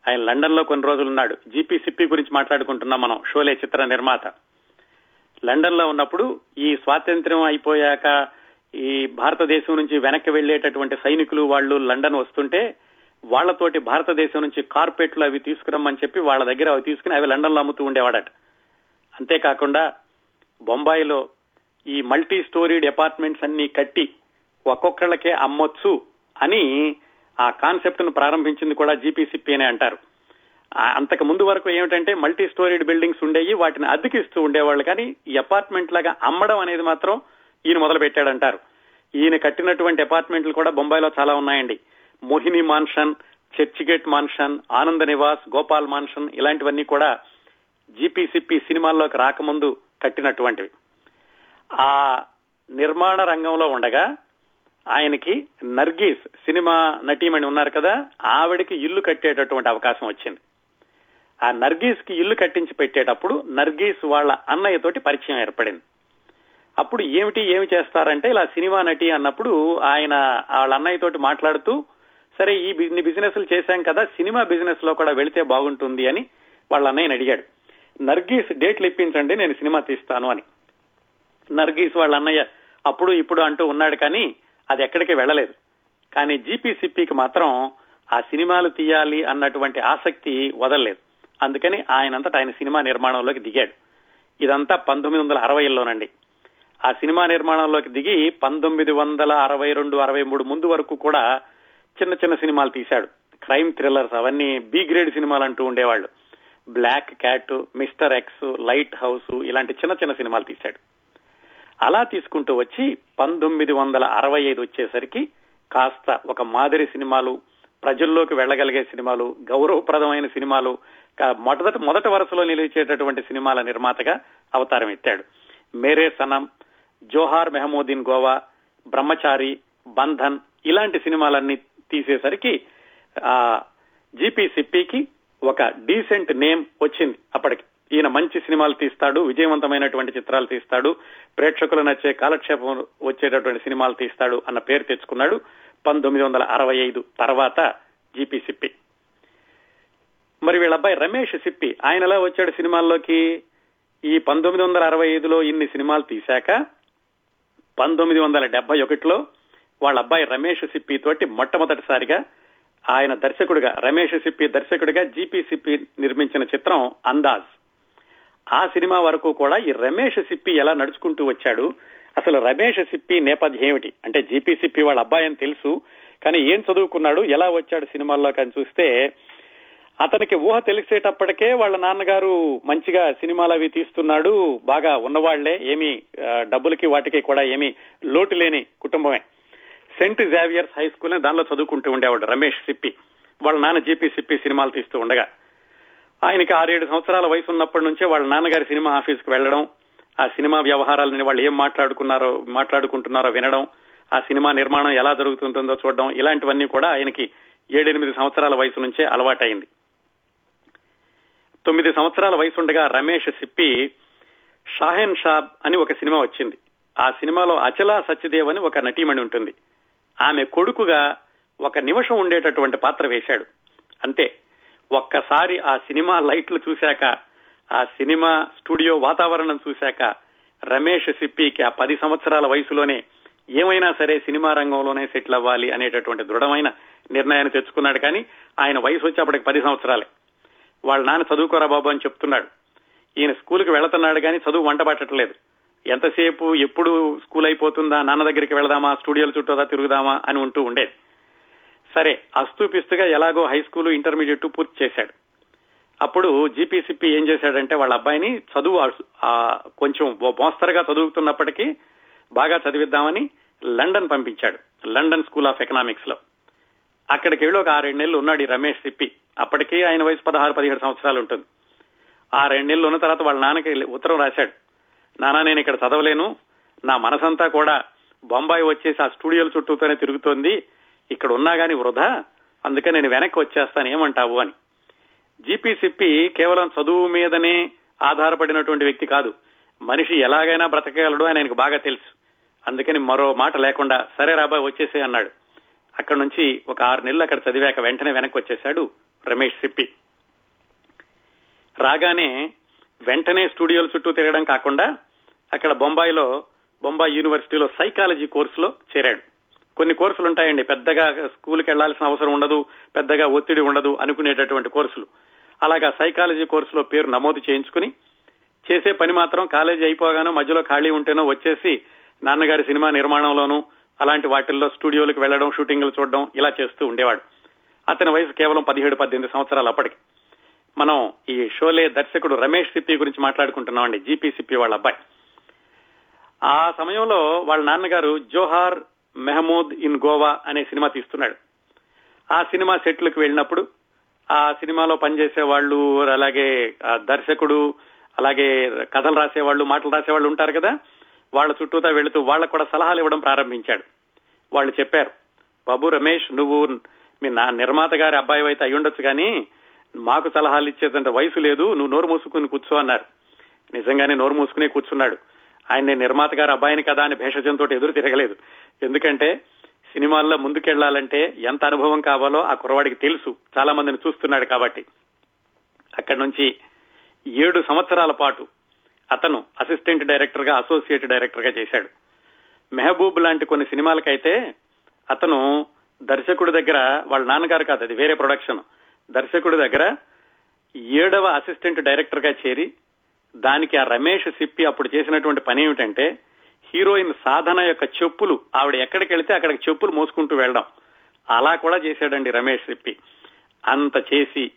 ఆయన లండన్లో కొన్ని రోజులు ఉన్నాడు. జీపీ సిప్పి గురించి మాట్లాడుకుంటున్నాం మనం. షోలే చిత్ర నిర్మాత. లండన్లో ఉన్నప్పుడు ఈ స్వాతంత్ర్యం అయిపోయాక ఈ భారతదేశం నుంచి వెనక్కి వెళ్ళేటటువంటి సైనికులు వాళ్ళు లండన్ వస్తుంటే వాళ్ళతోటి భారతదేశం నుంచి కార్పెట్లు అవి తీసుకురమ్మని చెప్పి వాళ్ళ దగ్గర అవి తీసుకుని అవి లండన్లో అమ్ముతూ ఉండేవాడట. అంతేకాకుండా బొంబాయిలో ఈ మల్టీ స్టోరీడ్ అపార్ట్మెంట్స్ అన్ని కట్టి ఒక్కొక్కళ్ళకే అమ్మొచ్చు అని ఆ కాన్సెప్ట్ను ప్రారంభించింది కూడా జీపీసీపీ అనే అంటారు. అంతకు ముందు వరకు ఏమిటంటే మల్టీ స్టోరీడ్ బిల్డింగ్స్ ఉండేవి వాటిని అద్దెకిస్తూ ఉండేవాళ్ళు కానీ ఈ అపార్ట్మెంట్ లాగా అమ్మడం అనేది మాత్రం ఈయన మొదలు పెట్టాడంటారు ఈయన కట్టినటువంటి అపార్ట్మెంట్లు కూడా బొంబాయిలో చాలా ఉన్నాయండి. మోహిని మాన్షన్ చర్చిగేట్ మాన్షన్ ఆనంద నివాస్ గోపాల్ మాన్షన్ ఇలాంటివన్నీ కూడా జీపీసీపీ సినిమాల్లోకి రాకముందు కట్టినటువంటివి. ఆ నిర్మాణ రంగంలో ఉండగా ఆయనకి నర్గీస్ సినిమా నటీమణి ఉన్నారు కదా ఆవిడకి ఇల్లు కట్టేటటువంటి అవకాశం వచ్చింది. ఆ నర్గీస్కి ఇల్లు కట్టించి పెట్టేటప్పుడు నర్గీస్ వాళ్ళ అన్నయ్యతోటి పరిచయం ఏర్పడింది. అప్పుడు ఏమిటి ఏమి చేస్తారంటే ఇలా సినిమా నటి అన్నప్పుడు ఆయన వాళ్ళ అన్నయ్యతోటి మాట్లాడుతూ సరే ఈ బిజినెస్ చేశాం కదా సినిమా బిజినెస్లో కూడా వెళితే బాగుంటుంది అని వాళ్ళ అన్నయ్యని అడిగాడు. నర్గీస్ డేట్లు ఇప్పించండి నేను సినిమా తీస్తాను అని. నర్గీస్ వాళ్ళ అన్నయ్య అప్పుడు ఇప్పుడు అంటూ ఉన్నాడు కానీ అది ఎక్కడికి వెళ్ళలేదు. కానీ జీపీసీపీకి మాత్రం ఆ సినిమాలు తీయాలి అన్నటువంటి ఆసక్తి వదలలేదు. అందుకని ఆయనంతటా ఆయన సినిమా నిర్మాణంలోకి దిగాడు. ఇదంతా పంతొమ్మిది వందల అరవైలోనండి. ఆ సినిమా నిర్మాణంలోకి దిగి పంతొమ్మిది వందల అరవై రెండు అరవై మూడు ముందు వరకు కూడా చిన్న చిన్న సినిమాలు తీశాడు. క్రైమ్ థ్రిల్లర్స్ అవన్నీ బి గ్రేడ్ సినిమాలు అంటూ ఉండేవాళ్ళు. Black cat mister X light house ఇలాంటి చిన్న చిన్న సినిమాలు తీశాడు. అలా తీసుకుంటూ వచ్చి పంతొమ్మిది వందల అరవై ఐదు వచ్చేసరికి కాస్త ఒక మాదిరి సినిమాలు ప్రజల్లోకి వెళ్ళగలిగే సినిమాలు గౌరవప్రదమైన సినిమాలు మొదటి మొదటి వరుసలో నిలిచేటటువంటి సినిమాల నిర్మాతగా అవతారం ఎత్తాడు. మేరే సనం జోహార్ మెహమూదీన్ గోవా బ్రహ్మచారి బంధన్ ఇలాంటి సినిమాలన్నీ తీసేసరికి ఆ జీపీసిపికి ఒక డీసెంట్ నేమ్ వచ్చింది అప్పటికి. ఈయన మంచి సినిమాలు తీస్తాడు విజయవంతమైనటువంటి చిత్రాలు తీస్తాడు ప్రేక్షకులు నచ్చే కాలక్షేపం వచ్చేటటువంటి సినిమాలు తీస్తాడు అన్న పేరు తెచ్చుకున్నాడు పంతొమ్మిది వందల అరవై ఐదు తర్వాత జీపీ సిప్పి మరి వీళ్ళ అబ్బాయి రమేష్ సిప్పి ఆయన ఎలా వచ్చాడు సినిమాల్లోకి? ఈ పంతొమ్మిది వందల అరవై ఐదులో ఇన్ని సినిమాలు తీశాక పంతొమ్మిది వందల డెబ్బై ఒకటిలో వాళ్ళ అబ్బాయి రమేష్ సిప్పి తోటి మొట్టమొదటిసారిగా ఆయన దర్శకుడిగా రమేష్ సిప్పి దర్శకుడిగా జీపీ సిప్పి నిర్మించిన చిత్రం అందాజ్. ఆ సినిమా వరకు కూడా ఈ రమేష్ సిప్పి ఎలా నడుచుకుంటూ వచ్చాడు అసలు రమేష్ సిప్పి నేపథ్యం ఏమిటి? అంటే జీపీ సిప్పి వాళ్ళ అబ్బాయి అని తెలుసు కానీ ఏం చదువుకున్నాడు ఎలా వచ్చాడు సినిమాల్లో కానీ చూస్తే అతనికి ఊహ తెలిసేటప్పటికే వాళ్ళ నాన్నగారు మంచిగా సినిమాలు అవి తీస్తున్నాడు బాగా ఉన్నవాళ్ళే ఏమి డబ్బులకి వాటికి కూడా ఏమి లోటు లేని కుటుంబమే. సెంట్ జావియర్స్ హై స్కూల్ దానిలో చదువుకుంటూ ఉండేవాడు రమేష్ సిప్పి. వాళ్ళ నాన్న జీపీ సిప్పి సినిమాలు తీస్తూ ఉండగా. ఆయనకి ఆరేడు సంవత్సరాల వయసు ఉన్నప్పటి నుంచే వాళ్ళ నాన్నగారి సినిమా ఆఫీస్కి వెళ్ళడం ఆ సినిమా వ్యవహారాలని వాళ్ళు ఏం మాట్లాడుకున్నారో మాట్లాడుకుంటున్నారో వినడం ఆ సినిమా నిర్మాణం ఎలా జరుగుతుంటుందో చూడడం ఇలాంటివన్నీ కూడా ఆయనకి ఏడెనిమిది సంవత్సరాల వయసు నుంచే అలవాటైంది తొమ్మిది సంవత్సరాల వయసు ఉండగా రమేష్ సిప్పి షాహెన్ షాబ్ అని ఒక సినిమా వచ్చింది. ఆ సినిమాలో అచలా సత్యదేవ్ అని ఒక నటీమణి ఉంటుంది. ఆమె కొడుకుగా ఒక నిమిషం ఉండేటటువంటి పాత్ర వేశాడు. అంతే ఒక్కసారి ఆ సినిమా లైట్లు చూశాక ఆ సినిమా స్టూడియో వాతావరణం చూశాక రమేష్ సిప్పికి ఆ పది సంవత్సరాల వయసులోనే ఏమైనా సరే సినిమా రంగంలోనే సెటిల్ అవ్వాలి అనేటటువంటి దృఢమైన నిర్ణయాన్ని తెచ్చుకున్నాడు. కానీ ఆయన వయసు వచ్చి అప్పటికి పది సంవత్సరాలే. వాళ్ళ నాన్న చదువుకోరా బాబు అని చెప్తున్నాడు. ఈయన స్కూల్కి వెళుతున్నాడు కానీ చదువు వంట పట్టట్లేదు. ఎంతసేపు ఎప్పుడు స్కూల్ అయిపోతుందా నాన్న దగ్గరికి వెళదామా స్టూడియోల చుట్టూదా తిరుగుదామా అని ఉంటూ ఉండేది. సరే అస్తుపిస్తుగా ఎలాగో హై స్కూల్ ఇంటర్మీడియట్ పూర్తి చేశాడు. అప్పుడు జీపీసీపీ ఏం చేశాడంటే వాళ్ళ అబ్బాయిని చదువు కొంచెం మోస్తరుగా చదువుతున్నప్పటికీ బాగా చదివిద్దామని లండన్ పంపించాడు లండన్ స్కూల్ ఆఫ్ ఎకనామిక్స్లో అక్కడికి వెళ్ళి ఒక ఆరేడు నెలలు ఉన్నాడు ఈ రమేష్ సిప్పి. అప్పటికే ఆయన వయసు పదహారు పదిహేడు సంవత్సరాలు ఉంటుంది. ఆ రెండు నెలలు ఉన్న తర్వాత వాళ్ళ నాన్నకి ఉత్తరం రాశాడు. నానా నేను ఇక్కడ చదవలేను. నా మనసంతా కూడా బొంబాయి వచ్చేసి ఆ స్టూడియోల చుట్టూతోనే తిరుగుతోంది. ఇక్కడ ఉన్నా గాని వృధా. అందుకే నేను వెనక్కి వచ్చేస్తాను. ఏమంటావు అని. జీపీసిప్పి కేవలం చదువు మీదనే ఆధారపడినటువంటి వ్యక్తి కాదు. మనిషి ఎలాగైనా బ్రతకగలడు అని ఆయనకు బాగా తెలుసు. అందుకని మరో మాట లేకుండా సరే రాబాయ్ వచ్చేసే అన్నాడు. అక్కడి నుంచి ఒక ఆరు నెలలు అక్కడ చదివాక వెంటనే వెనక్కి వచ్చేశాడు రమేష్ సిప్పి. రాగానే వెంటనే స్టూడియోల చుట్టూ తిరగడం కాకుండా అక్కడ బొంబాయిలో బొంబాయి యూనివర్సిటీలో సైకాలజీ కోర్సులో చేరాడు. కొన్ని కోర్సులు ఉంటాయండి. పెద్దగా స్కూల్కి వెళ్ళాల్సిన అవసరం ఉండదు పెద్దగా ఒత్తిడి ఉండదు అనుకునేటటువంటి కోర్సులు. అలాగా సైకాలజీ కోర్సులో పేరు నమోదు చేయించుకుని చేసే పని మాత్రం కాలేజీ అయిపోగానో మధ్యలో ఖాళీ ఉంటేనో వచ్చేసి నాన్నగారి సినిమా నిర్మాణంలోనూ అలాంటి వాటిల్లో స్టూడియోలకు వెళ్ళడం షూటింగ్లు చూడడం ఇలా చేస్తూ ఉండేవాడు. అతని వయసు కేవలం పదిహేడు పద్దెనిమిది సంవత్సరాలు అప్పటికి. మనం ఈ షోలే దర్శకుడు రమేష్ సిప్పి గురించి మాట్లాడుకుంటున్నామండి. జీపీ సిప్పి వాళ్ళ అబ్బాయి. ఆ సమయంలో వాళ్ళ నాన్నగారు జోహార్ మెహమూద్ ఇన్ గోవా అనే సినిమా తీస్తున్నాడు. ఆ సినిమా సెట్లకు వెళ్ళినప్పుడు ఆ సినిమాలో పనిచేసే వాళ్ళు అలాగే దర్శకుడు అలాగే కథలు రాసేవాళ్ళు మాటలు రాసేవాళ్ళు ఉంటారు కదా? వాళ్ళ చుట్టూతా వెళుతూ వాళ్ళకు కూడా సలహాలు ఇవ్వడం ప్రారంభించాడు. వాళ్ళు చెప్పారు బాబు రమేష్ నువ్వు మీ నా నిర్మాత గారి అబ్బాయి అయితే అయ్యుండొచ్చు కానీ మాకు సలహాలు ఇచ్చేదంత వయసు లేదు నువ్వు నోరు మూసుకుని కూర్చో అన్నారు. నిజంగానే నోరు మూసుకునే కూర్చున్నాడు. ఆయన నిర్మాత గారు అబ్బాయిని కదా అని భేషజంతో ఎదురు తిరగలేదు. ఎందుకంటే సినిమాల్లో ముందుకెళ్ళాలంటే ఎంత అనుభవం కావాలో ఆ కురవాడికి తెలుసు. చాలా మందిని చూస్తున్నాడు కాబట్టి. అక్కడి నుంచి ఏడు సంవత్సరాల పాటు అతను అసిస్టెంట్ డైరెక్టర్గా అసోసియేట్ డైరెక్టర్గా చేశాడు. మెహబూబ్ లాంటి కొన్ని సినిమాలకైతే అతను దర్శకుడి దగ్గర వాళ్ళ నాన్నగారు కాదు అది వేరే ప్రొడక్షన్. దర్శకుడి దగ్గర ఏడవ అసిస్టెంట్ డైరెక్టర్గా చేరి దానికి ఆ రమేష్ సిప్పి అప్పుడు చేసినటువంటి పని ఏమిటంటే హీరోయిన్ సాధన యొక్క చెప్పులు ఆవిడ ఎక్కడికి వెళితే అక్కడికి చెప్పులు మోసుకుంటూ వెళ్ళడం. అలా కూడా చేశాడండి రమేష్ సిప్పి. అంత చేసి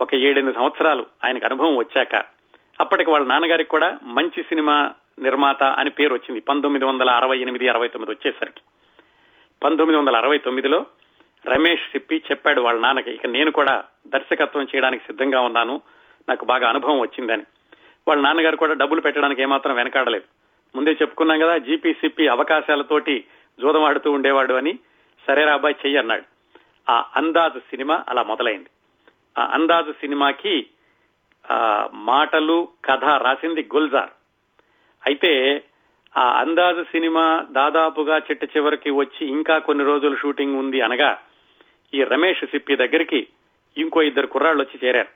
ఒక ఏడెనిమిది సంవత్సరాలు ఆయనకు అనుభవం వచ్చాక అప్పటికి వాళ్ళ నాన్నగారికి కూడా మంచి సినిమా నిర్మాత అని పేరు వచ్చింది. పంతొమ్మిది వందల అరవై ఎనిమిది అరవై తొమ్మిది వచ్చేసరికి. పంతొమ్మిది వందల అరవై తొమ్మిదిలో రమేష్ సిప్పి చెప్పాడు వాళ్ళ నాన్నకి ఇక నేను కూడా దర్శకత్వం చేయడానికి సిద్ధంగా ఉన్నాను. నాకు బాగా అనుభవం వచ్చిందని. వాళ్ళ నాన్నగారు కూడా డబ్బులు పెట్టడానికి ఏమాత్రం వెనకాడలేదు. ముందే చెప్పుకున్నాం కదా జీపీసీపీ అవకాశాలతోటి జూదమాడుతూ ఉండేవాడు అని సరేరా అబ్బాయి చెయ్యి అన్నాడు. ఆ అందాజు సినిమా అలా మొదలైంది. ఆ అందాజు సినిమాకి ఆ మాటలు కథ రాసింది గుల్జార్. అయితే ఆ అందాజు సినిమా దాదాపుగా చిట్ట చివరికి వచ్చి ఇంకా కొన్ని రోజులు షూటింగ్ ఉంది అనగా ఈ రమేష్ సిప్పి దగ్గరికి ఇంకో ఇద్దరు కుర్రాళ్ళు వచ్చి చేరారు.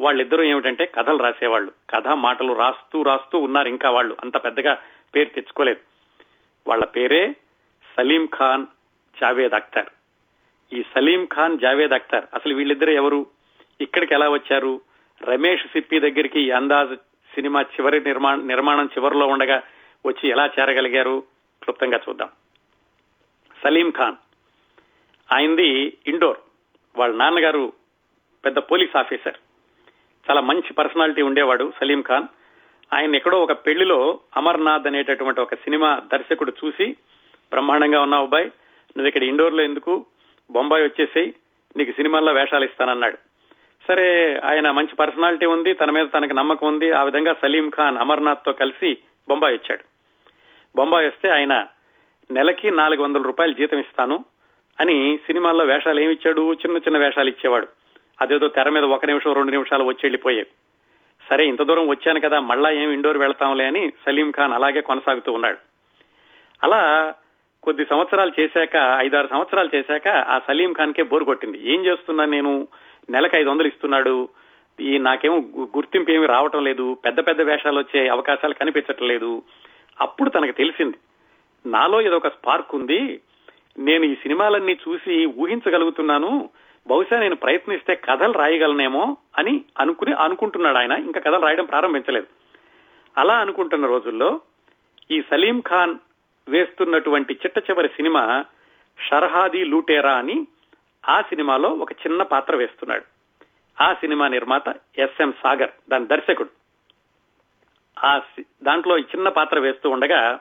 వాళ్ళిద్దరూ ఏమిటంటే కథలు రాసేవాళ్ళు. కథ మాటలు రాస్తూ రాస్తూ ఉన్నారు ఇంకా వాళ్ళు. అంత పెద్దగా పేరు తెచ్చుకోలేదు. వాళ్ళ పేరే సలీం ఖాన్ జావేద్ అఖ్తర్ ఈ సలీం ఖాన్ జావేద్ అఖ్తర్ అసలు వీళ్ళిద్దరు ఎవరు? ఇక్కడికి ఎలా వచ్చారు? రమేష్ సిప్పి దగ్గరికి ఈ అందాజ్ సినిమా చివరి నిర్మాణ నిర్మాణం చివరిలో ఉండగా వచ్చి ఎలా చేరగలిగారు? క్లుప్తంగా చూద్దాం. సలీం ఖాన్. ఆయనది ఇండోర్. వాళ్ళ నాన్నగారు పెద్ద పోలీస్ ఆఫీసర్. చాలా మంచి పర్సనాలిటీ ఉండేవాడు సలీం ఖాన్. ఆయన ఎక్కడో ఒక పెళ్ళిలో అమర్నాథ్ అనేటటువంటి ఒక సినిమా దర్శకుడు చూసి బ్రహ్మాండంగా ఉన్నావు అబ్బాయి నువ్వు ఇక్కడ ఇండోర్లో ఎందుకు? బొంబాయి వచ్చేసేయి నీకు సినిమాల్లో వేషాలు ఇస్తానన్నాడు. సరే ఆయన మంచి పర్సనాలిటీ ఉంది తన మీద తనకు నమ్మకం ఉంది ఆ విధంగా సలీం ఖాన్ అమర్నాథ్తో కలిసి బొంబాయి వచ్చాడు. బొంబాయి వస్తే ఆయన నెలకి నాలుగు వందల రూపాయలు జీతం ఇస్తాను అని సినిమాల్లో వేషాలు ఏమి ఇచ్చాడు? చిన్న చిన్న వేషాలు ఇచ్చేవాడు. అదేదో తెర మీద ఒక నిమిషం రెండు నిమిషాలు వచ్చి వెళ్ళిపోయాయి. సరే ఇంత దూరం వచ్చాను కదా మళ్ళా ఏం ఇండోర్ వెళ్తాంలే అని సలీం ఖాన్ అలాగే కొనసాగుతూ ఉన్నాడు. అలా కొద్ది సంవత్సరాలు చేశాక ఐదారు సంవత్సరాలు చేశాక ఆ సలీం ఖాన్ కే బోరు కొట్టింది. ఏం చేస్తున్నా నేను? నెలకు ఐదు వందలు ఇస్తున్నాడు. ఈ నాకేమో గుర్తింపు ఏమి రావటం లేదు. పెద్ద పెద్ద వేషాలు వచ్చే అవకాశాలు కనిపించటం లేదు. అప్పుడు తనకు తెలిసింది నాలో ఏదో ఒక స్పార్క్ ఉంది. నేను ఈ సినిమాలన్నీ చూసి ఊహించగలుగుతున్నాను. బహుశా నేను ప్రయత్నిస్తే కథలు రాయగలనేమో అని అనుకుని అనుకుంటున్నాడు ఆయన. ఇంకా కథలు రాయడం ప్రారంభించలేదు. అలా అనుకుంటున్న రోజుల్లో ఈ సలీం ఖాన్ వేస్తున్నటువంటి చిట్ట చివరి సినిమా షర్హాది లూటేరా అని ఆ సినిమాలో ఒక చిన్న పాత్ర వేస్తున్నాడు. ఆ సినిమా నిర్మాత ఎస్ఎం సాగర్ దాని దర్శకుడు. ఆ దాంట్లో చిన్న పాత్ర వేస్తూ ఉండగా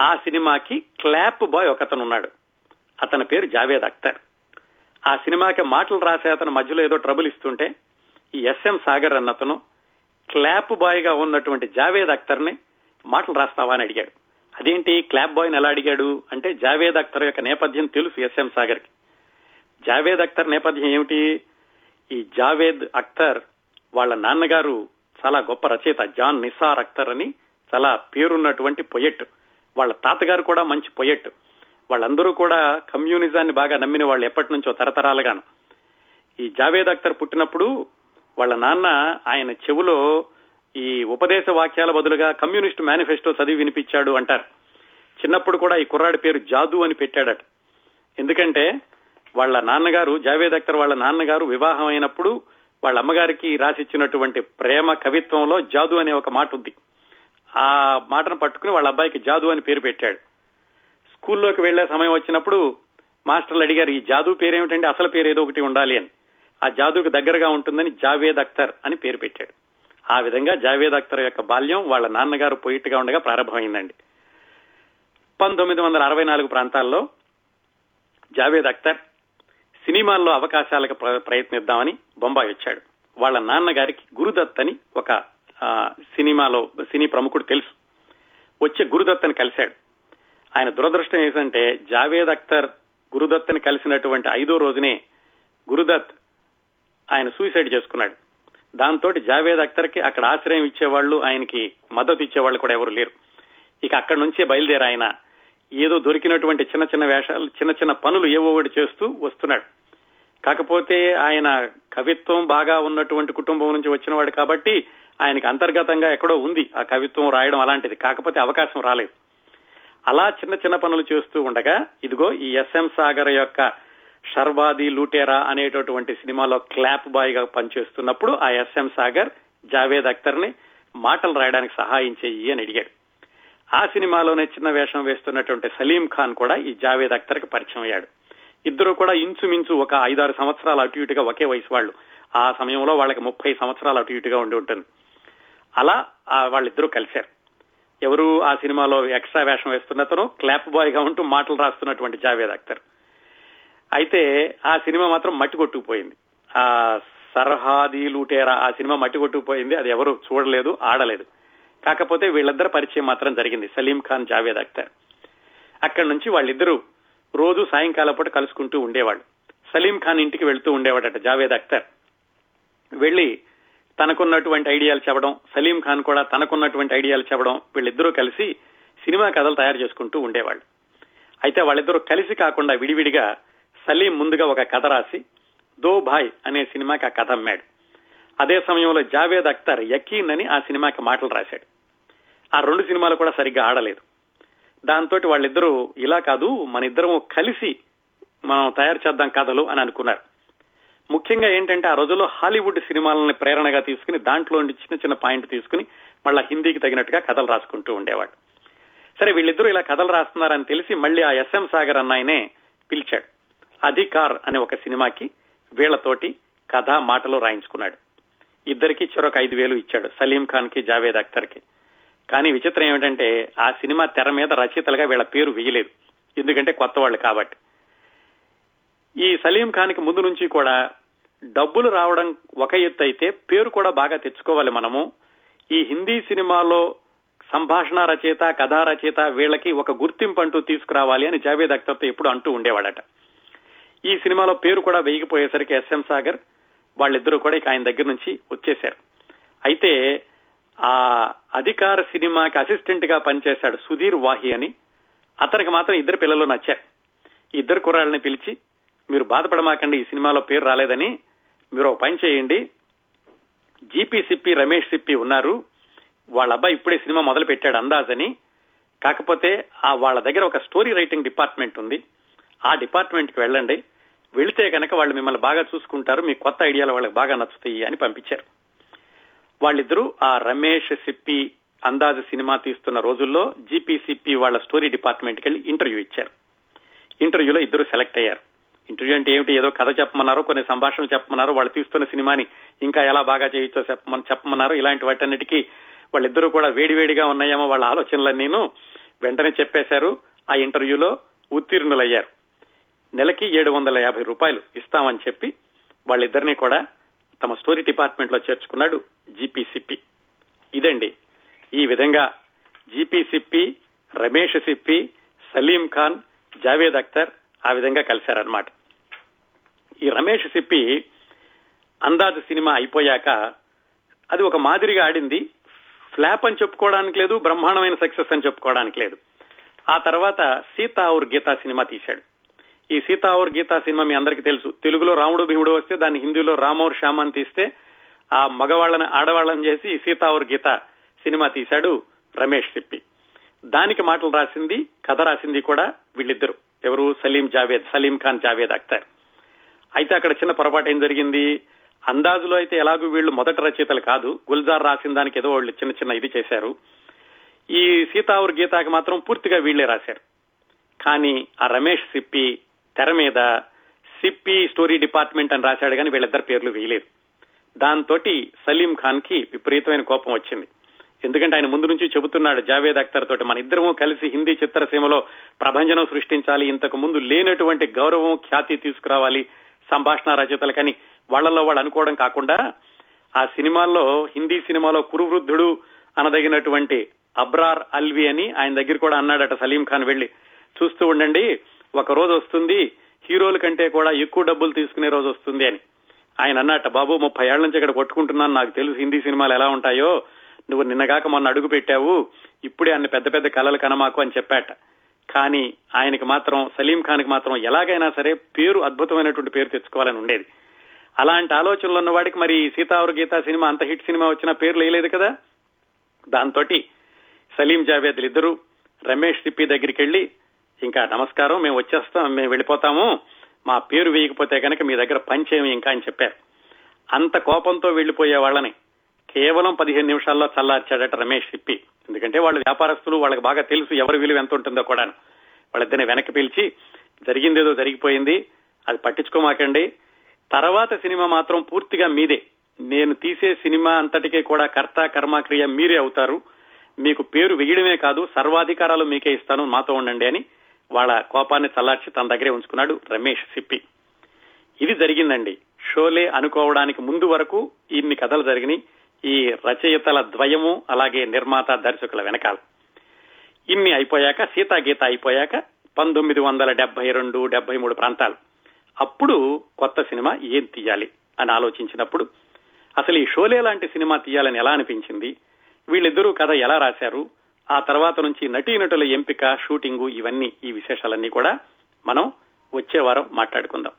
ఆ సినిమాకి క్లాప్ బాయ్ ఒకతను ఉన్నాడు అతని పేరు జావేద్ అఖ్తర్ ఆ సినిమాకి మాటలు రాసే అతను మధ్యలో ఏదో ట్రబుల్ ఇస్తుంటే ఈ ఎస్ఎం సాగర్ అన్న అతను క్లాప్ బాయ్గా ఉన్నటువంటి జావేద్ అఖ్తర్ని మాటలు రాస్తావా అని అడిగాడు. అదేంటి? క్లాప్ బాయ్ ఎలా అడిగాడు? అంటే జావేద్ అఖ్తర్ యొక్క నేపథ్యం తెలుసు ఎస్ఎం సాగర్కి జావేద్ అఖ్తర్ నేపథ్యం ఏమిటి? ఈ జావేద్ అఖ్తర్ వాళ్ళ నాన్నగారు చాలా గొప్ప రచయిత జాన్ నిసార్ అఖ్తర్ అని చాలా పేరున్నటువంటి పొయెట్ వాళ్ళ తాతగారు కూడా మంచి పొయెట్ వాళ్ళందరూ కూడా కమ్యూనిజాన్ని బాగా నమ్మిన వాళ్ళు ఎప్పటి నుంచో తరతరాలుగాను. ఈ జావేద్ అఖ్తర్ పుట్టినప్పుడు వాళ్ళ నాన్న ఆయన చెవులో ఈ ఉపదేశ వాక్యాల బదులుగా కమ్యూనిస్ట్ మేనిఫెస్టో చదివి వినిపించాడు అంటారు. చిన్నప్పుడు కూడా ఈ కుర్రాడి పేరు జాదు అని పెట్టాడట. ఎందుకంటే వాళ్ళ నాన్నగారు జావేద్ అఖ్తర్ వాళ్ళ నాన్నగారు వివాహం అయినప్పుడు వాళ్ళ అమ్మగారికి రాసిచ్చినటువంటి ప్రేమ కవిత్వంలో జాదు అనే ఒక మాట ఉంది. ఆ మాటను పట్టుకుని వాళ్ళ అబ్బాయికి జాదు అని పేరు పెట్టాడు. స్కూల్లోకి వెళ్ళే సమయం వచ్చినప్పుడు మాస్టర్లు అడిగారు ఈ జాదు పేరేమిటంటే అసలు పేరు ఏదో ఒకటి ఉండాలి అని. ఆ జాదుకు దగ్గరగా ఉంటుందని జావేద్ అఖ్తర్ అని పేరు పెట్టాడు. ఆ విధంగా జావేద్ అఖ్తర్ యొక్క బాల్యం వాళ్ళ నాన్నగారు పోయిట్గా ఉండగా ప్రారంభమైందండి. పంతొమ్మిది వందల అరవై నాలుగు ప్రాంతాల్లో జావేద్ అఖ్తర్ సినిమాల్లో అవకాశాలకు ప్రయత్నిద్దామని బొంబాయి వచ్చాడు. వాళ్ళ నాన్నగారికి గురుదత్ అని ఒక సినిమాలో సినీ ప్రముఖుడు తెలుసు. వచ్చే గురుదత్తని కలిశాడు. ఆయన దురదృష్టం ఏంటంటే జావేద్ అఖ్తర్ గురుదత్తని కలిసినటువంటి ఐదో రోజునే గురుదత్ ఆయన సూసైడ్ చేసుకున్నాడు. దాంతో జావేద్ అఖ్తర్కి అక్కడ ఆశ్రయం ఇచ్చేవాళ్ళు ఆయనకి మద్దతు ఇచ్చేవాళ్ళు కూడా ఎవరు లేరు. ఇక అక్కడి నుంచే బయలుదేరి ఆయన ఏదో దొరికినటువంటి చిన్న చిన్న వేషాలు చిన్న చిన్న పనులు ఏవో ఒకటి చేస్తూ వస్తున్నాడు. కాకపోతే ఆయన కవిత్వం బాగా ఉన్నటువంటి కుటుంబం నుంచి వచ్చినవాడు కాబట్టి ఆయనకి అంతర్గతంగా ఎక్కడో ఉంది ఆ కవిత్వం రాయడం అలాంటిది. కాకపోతే అవకాశం రాలేదు. అలా చిన్న చిన్న పనులు చేస్తూ ఉండగా ఇదిగో ఈ ఎస్ఎం సాగర్ యొక్క షర్వాది లూటేరా అనేటటువంటి సినిమాలో క్లాప్ బాయ్గా పనిచేస్తున్నప్పుడు ఆ ఎస్ఎం సాగర్ జావేద్ అఖ్తర్ని మాటలు రాయడానికి సహాయం చెయ్యి అని అడిగాడు. ఆ సినిమాలోనే చిన్న వేషం వేస్తున్నటువంటి సలీం ఖాన్ కూడా ఈ జావేద్ అఖ్తర్కి పరిచయం అయ్యాడు. ఇద్దరు కూడా ఇంచుమించు ఒక ఐదారు సంవత్సరాలు అటు ఇటుగా ఒకే వయసు వాళ్ళు. ఆ సమయంలో వాళ్ళకి ముప్పై సంవత్సరాలు అటు ఇటుగా ఉండి ఉంటుంది. అలా వాళ్ళిద్దరూ కలిశారు. ఎవరు ఆ సినిమాలో ఎక్స్ట్రా వేషం వేస్తున్నతను క్లాప్ బాయ్గా ఉంటూ మాటలు రాస్తున్నటువంటి జావేద్ అఖ్తర్. అయితే ఆ సినిమా మాత్రం మట్టి కొట్టుకుపోయింది. ఆ సర్హాదీ లూటేరా ఆ సినిమా మట్టి కొట్టుకుపోయింది. అది ఎవరు చూడలేదు ఆడలేదు. కాకపోతే వీళ్ళిద్దరు పరిచయం మాత్రం జరిగింది సలీం ఖాన్ జావేద్ అఖ్తర్. అక్కడి నుంచి వాళ్ళిద్దరూ రోజు సాయంకాలం పూట కలుసుకుంటూ ఉండేవాళ్ళు. సలీం ఖాన్ ఇంటికి వెళ్తూ ఉండేవాడట జావేద్ అఖ్తర్. వెళ్ళి తనకున్నటువంటి ఐడియాలు చెప్పడం సలీం ఖాన్ కూడా తనకున్నటువంటి ఐడియాలు చెప్పడం వీళ్ళిద్దరూ కలిసి సినిమా కథలు తయారు చేసుకుంటూ ఉండేవాళ్ళు. అయితే వాళ్ళిద్దరూ కలిసి కాకుండా విడివిడిగా సలీం ముందుగా ఒక కథ రాసి దో భాయ్ అనే సినిమాకి ఆ కథ అమ్మాడు. అదే సమయంలో జావేద్ అఖ్తర్ యకీన్ అని ఆ సినిమాకి మాటలు రాశాడు. ఆ రెండు సినిమాలు కూడా సరిగ్గా ఆడలేదు. దాంతో వాళ్ళిద్దరూ ఇలా కాదు మన ఇద్దరం కలిసి మనం తయారు చేద్దాం కథలు అని అనుకున్నారు. ముఖ్యంగా ఏంటంటే ఆ రోజుల్లో హాలీవుడ్ సినిమాలని ప్రేరణగా తీసుకుని దాంట్లో చిన్న చిన్న పాయింట్ తీసుకుని మళ్ళా హిందీకి తగినట్టుగా కథలు రాసుకుంటూ ఉండేవాడు. సరే వీళ్ళిద్దరూ ఇలా కథలు రాస్తున్నారని తెలిసి మళ్ళీ ఆ ఎస్ఎం సాగర్ అన్నాయనే పిలిచాడు. అధికార్ అనే ఒక సినిమాకి వీళ్ళతోటి కథ మాటలు రాయించుకున్నాడు. ఇద్దరికి చెరొక ఐదు వేలు ఇచ్చాడు సలీం ఖాన్కి జావేద్ అఖ్తర్కి కానీ విచిత్రం ఏమిటంటే ఆ సినిమా తెర మీద రచయితలుగా వీళ్ళ పేరు వేయలేదు ఎందుకంటే కొత్త వాళ్ళు కాబట్టి. ఈ సలీం ఖాన్కి ముందు నుంచి కూడా డబ్బులు రావడం ఒక ఎత్తు అయితే పేరు కూడా బాగా తెచ్చుకోవాలి మనము. ఈ హిందీ సినిమాలో సంభాషణ రచయిత కథా రచయిత వీళ్ళకి ఒక గుర్తింపు అంటూ తీసుకురావాలి అని జావేద్ అఖ్తర్తో ఎప్పుడు అంటూ ఉండేవాడట. ఈ సినిమాలో పేరు కూడా వేయకపోయేసరికి ఎస్ఎం సాగర్ వాళ్ళిద్దరూ కూడా ఇక ఆయన దగ్గర నుంచి వచ్చేశారు. అయితే ఆ అధికార సినిమాకి అసిస్టెంట్గా పనిచేశాడు సుధీర్ వాహి అని. అతనికి మాత్రం ఇద్దరు పిల్లలు నచ్చారు. ఇద్దరు కుర్రాళ్ళని పిలిచి మీరు బాధపడమాకండి ఈ సినిమాలో పేరు రాలేదని మీరు ఒక పని చేయండి. జీపీ సిప్పి రమేష్ సిప్పి ఉన్నారు. వాళ్ళ అబ్బాయి ఇప్పుడే సినిమా మొదలు పెట్టాడు అందాజని కాకపోతే ఆ వాళ్ళ దగ్గర ఒక స్టోరీ రైటింగ్ డిపార్ట్మెంట్ ఉంది. ఆ డిపార్ట్మెంట్కి వెళ్ళండి. వెళితే కనుక వాళ్ళు మిమ్మల్ని బాగా చూసుకుంటారు. మీ కొత్త ఐడియాలు వాళ్ళకి బాగా నచ్చుతాయి అని పంపించారు. వాళ్ళిద్దరూ ఆ రమేష్ సిప్పి అందాజ సినిమా తీస్తున్న రోజుల్లో జీపీసీపీ వాళ్ళ స్టోరీ డిపార్ట్మెంట్కి వెళ్ళి ఇంటర్వ్యూ ఇచ్చారు. ఇంటర్వ్యూలో ఇద్దరు సెలెక్ట్ అయ్యారు. ఇంటర్వ్యూ అంటే ఏమిటి? ఏదో కథ చెప్పమన్నారు కొన్ని సంభాషణలు చెప్పమన్నారు వాళ్ళు తీస్తున్న సినిమాని ఇంకా ఎలా బాగా చేయొచ్చో చెప్పమని చెప్పమన్నారు. ఇలాంటి వాటన్నిటికీ వాళ్ళిద్దరూ కూడా వేడివేడిగా ఉన్నాయేమో వాళ్ళ ఆలోచనలన్నీను వెంటనే చెప్పేశారు. ఆ ఇంటర్వ్యూలో ఉత్తీర్ణులయ్యారు. నెలకి ఏడు వందల యాభై రూపాయలు ఇస్తామని చెప్పి వాళ్ళిద్దరినీ కూడా తమ స్టోరీ డిపార్ట్మెంట్లో చేర్చుకున్నాడు జీపీసిపి ఇదండి ఈ విధంగా జీపీసిప్పి రమేష్ సిప్పి సలీం ఖాన్ జావేద్ అఖ్తర్ ఆ విధంగా కలిశారనమాట ఈ రమేష్ సిప్పి అందాజు సినిమా అయిపోయాక అది ఒక మాదిరిగా ఆడింది. ఫ్లాప్ అని చెప్పుకోవడానికి లేదు బ్రహ్మాండమైన సక్సెస్ అని చెప్పుకోవడానికి లేదు. ఆ తర్వాత సీతా ఔర్ గీతా సినిమా తీశాడు. ఈ సీతా ఔర్ గీతా సినిమా మీ అందరికీ తెలుసు. తెలుగులో రాముడు భీముడు వస్తే దాన్ని హిందీలో రామౌర్ శ్యామ్ అని తీస్తే ఆ మగవాళ్ళని ఆడవాళ్ళని చేసి సీతా ఔర్ గీత సినిమా తీశాడు రమేష్ సిప్పి దానికి మాటలు రాసింది కథ రాసింది కూడా వీళ్ళిద్దరు. ఎవరు? సలీం జావేద్ సలీం ఖాన్ జావేద్ అఖ్తర్ అయితే అక్కడ చిన్న పొరపాటు ఏం జరిగింది? అందాజులో అయితే ఎలాగూ వీళ్ళు మొదటి రచయితలు కాదు. గుల్జార్ రాసిన దానికి ఏదో వాళ్ళు చిన్న చిన్న ఇది చేశారు. ఈ సీతావర్ గీతాకి మాత్రం పూర్తిగా వీళ్ళే రాశారు. కానీ ఆ రమేష్ సిప్పి తెర మీద సిప్పి స్టోరీ డిపార్ట్మెంట్ అని రాశాడు కానీ వీళ్ళిద్దరు పేర్లు వేయలేదు. దాంతో సలీం ఖాన్కి విపరీతమైన కోపం వచ్చింది. ఎందుకంటే ఆయన ముందు నుంచి చెబుతున్నాడు జావేద్ అఖ్తర్ తోటి మన ఇద్దరము కలిసి హిందీ చిత్రసీమలో ప్రభంజనం సృష్టించాలి. ఇంతకు ముందు లేనటువంటి గౌరవం ఖ్యాతి తీసుకురావాలి సంభాషణ రచయితలకని వాళ్ళలో వాళ్ళు అనుకోవడం కాకుండా ఆ సినిమాల్లో హిందీ సినిమాలో కురువృద్ధుడు అనదగినటువంటి అబ్రార్ అల్వి అని ఆయన దగ్గర కూడా అన్నాడట సలీం ఖాన్ వెళ్ళి చూస్తూ ఉండండి ఒక రోజు వస్తుంది హీరోల కంటే కూడా ఎక్కువ డబ్బులు తీసుకునే రోజు వస్తుంది అని. ఆయన అన్నట్ట బాబు ముప్పై ఏళ్ళ నుంచి ఇక్కడ కొట్టుకుంటున్నాను. నాకు తెలుసు హిందీ సినిమాలు ఎలా ఉంటాయో. నువ్వు నిన్నగాక మొన్న అడుగు పెట్టావు ఇప్పుడే అన్ని పెద్ద పెద్ద కళలు కనమాకు అని చెప్పాట. కానీ ఆయనకి మాత్రం సలీం ఖాన్కి మాత్రం ఎలాగైనా సరే పేరు అద్భుతమైనటువంటి పేరు తెచ్చుకోవాలని ఉండేది. అలాంటి ఆలోచనలు ఉన్న వాడికి మరి సీతావరు గీత సినిమా అంత హిట్ సినిమా వచ్చిన పేరు లేదు కదా? దాంతో సలీం జావేద్లు ఇద్దరు రమేష్ సిప్పి దగ్గరికి వెళ్ళి ఇంకా నమస్కారం మేము వచ్చేస్తాం మేము వెళ్ళిపోతాము. మా పేరు వేయకపోతే కనుక మీ దగ్గర పనిచేయం ఇంకా అని చెప్పారు. అంత కోపంతో వెళ్ళిపోయే వాళ్ళని కేవలం పదిహేను నిమిషాల్లో చల్లార్చాడట రమేష్ సిప్పి. ఎందుకంటే వాళ్ళు వ్యాపారస్తులు వాళ్ళకి బాగా తెలుసు ఎవరి విలువ ఎంత ఉంటుందో కూడా వాళ్ళిద్దరిని వెనక్కి పిలిచి జరిగిందేదో జరిగిపోయింది అది పట్టించుకోమాకండి. తర్వాత సినిమా మాత్రం పూర్తిగా మీదే. నేను తీసే సినిమా అంతటికీ కూడా కర్త కర్మక్రియ మీరే అవుతారు. మీకు పేరు వేయడమే కాదు సర్వాధికారాలు మీకే ఇస్తాను మాతో ఉండండి అని వాళ్ళ కోపాన్ని చల్లార్చి తన దగ్గరే ఉంచుకున్నాడు రమేష్ సిప్పి. ఇది జరిగిందండి. షోలే అనుకోవడానికి ముందు వరకు ఇన్ని కథలు జరిగినాయి. ఈ రచయితల ద్వయము అలాగే నిర్మాత దర్శకుల వెనకాల. ఇన్ని అయిపోయాక సీతాగీత అయిపోయాక పంతొమ్మిది వందల డెబ్బై రెండు డెబ్బై మూడు ప్రాంతాలు. అప్పుడు కొత్త సినిమా ఏం తీయాలి అని ఆలోచించినప్పుడు అసలు ఈ షోలే లాంటి సినిమా తీయాలని ఎలా అనిపించింది? వీళ్ళిద్దరూ కథ ఎలా రాశారు? ఆ తర్వాత నుంచి నటీనటుల ఎంపిక షూటింగు ఇవన్నీ ఈ విశేషాలన్నీ కూడా మనం వచ్చే వారం మాట్లాడుకుందాం.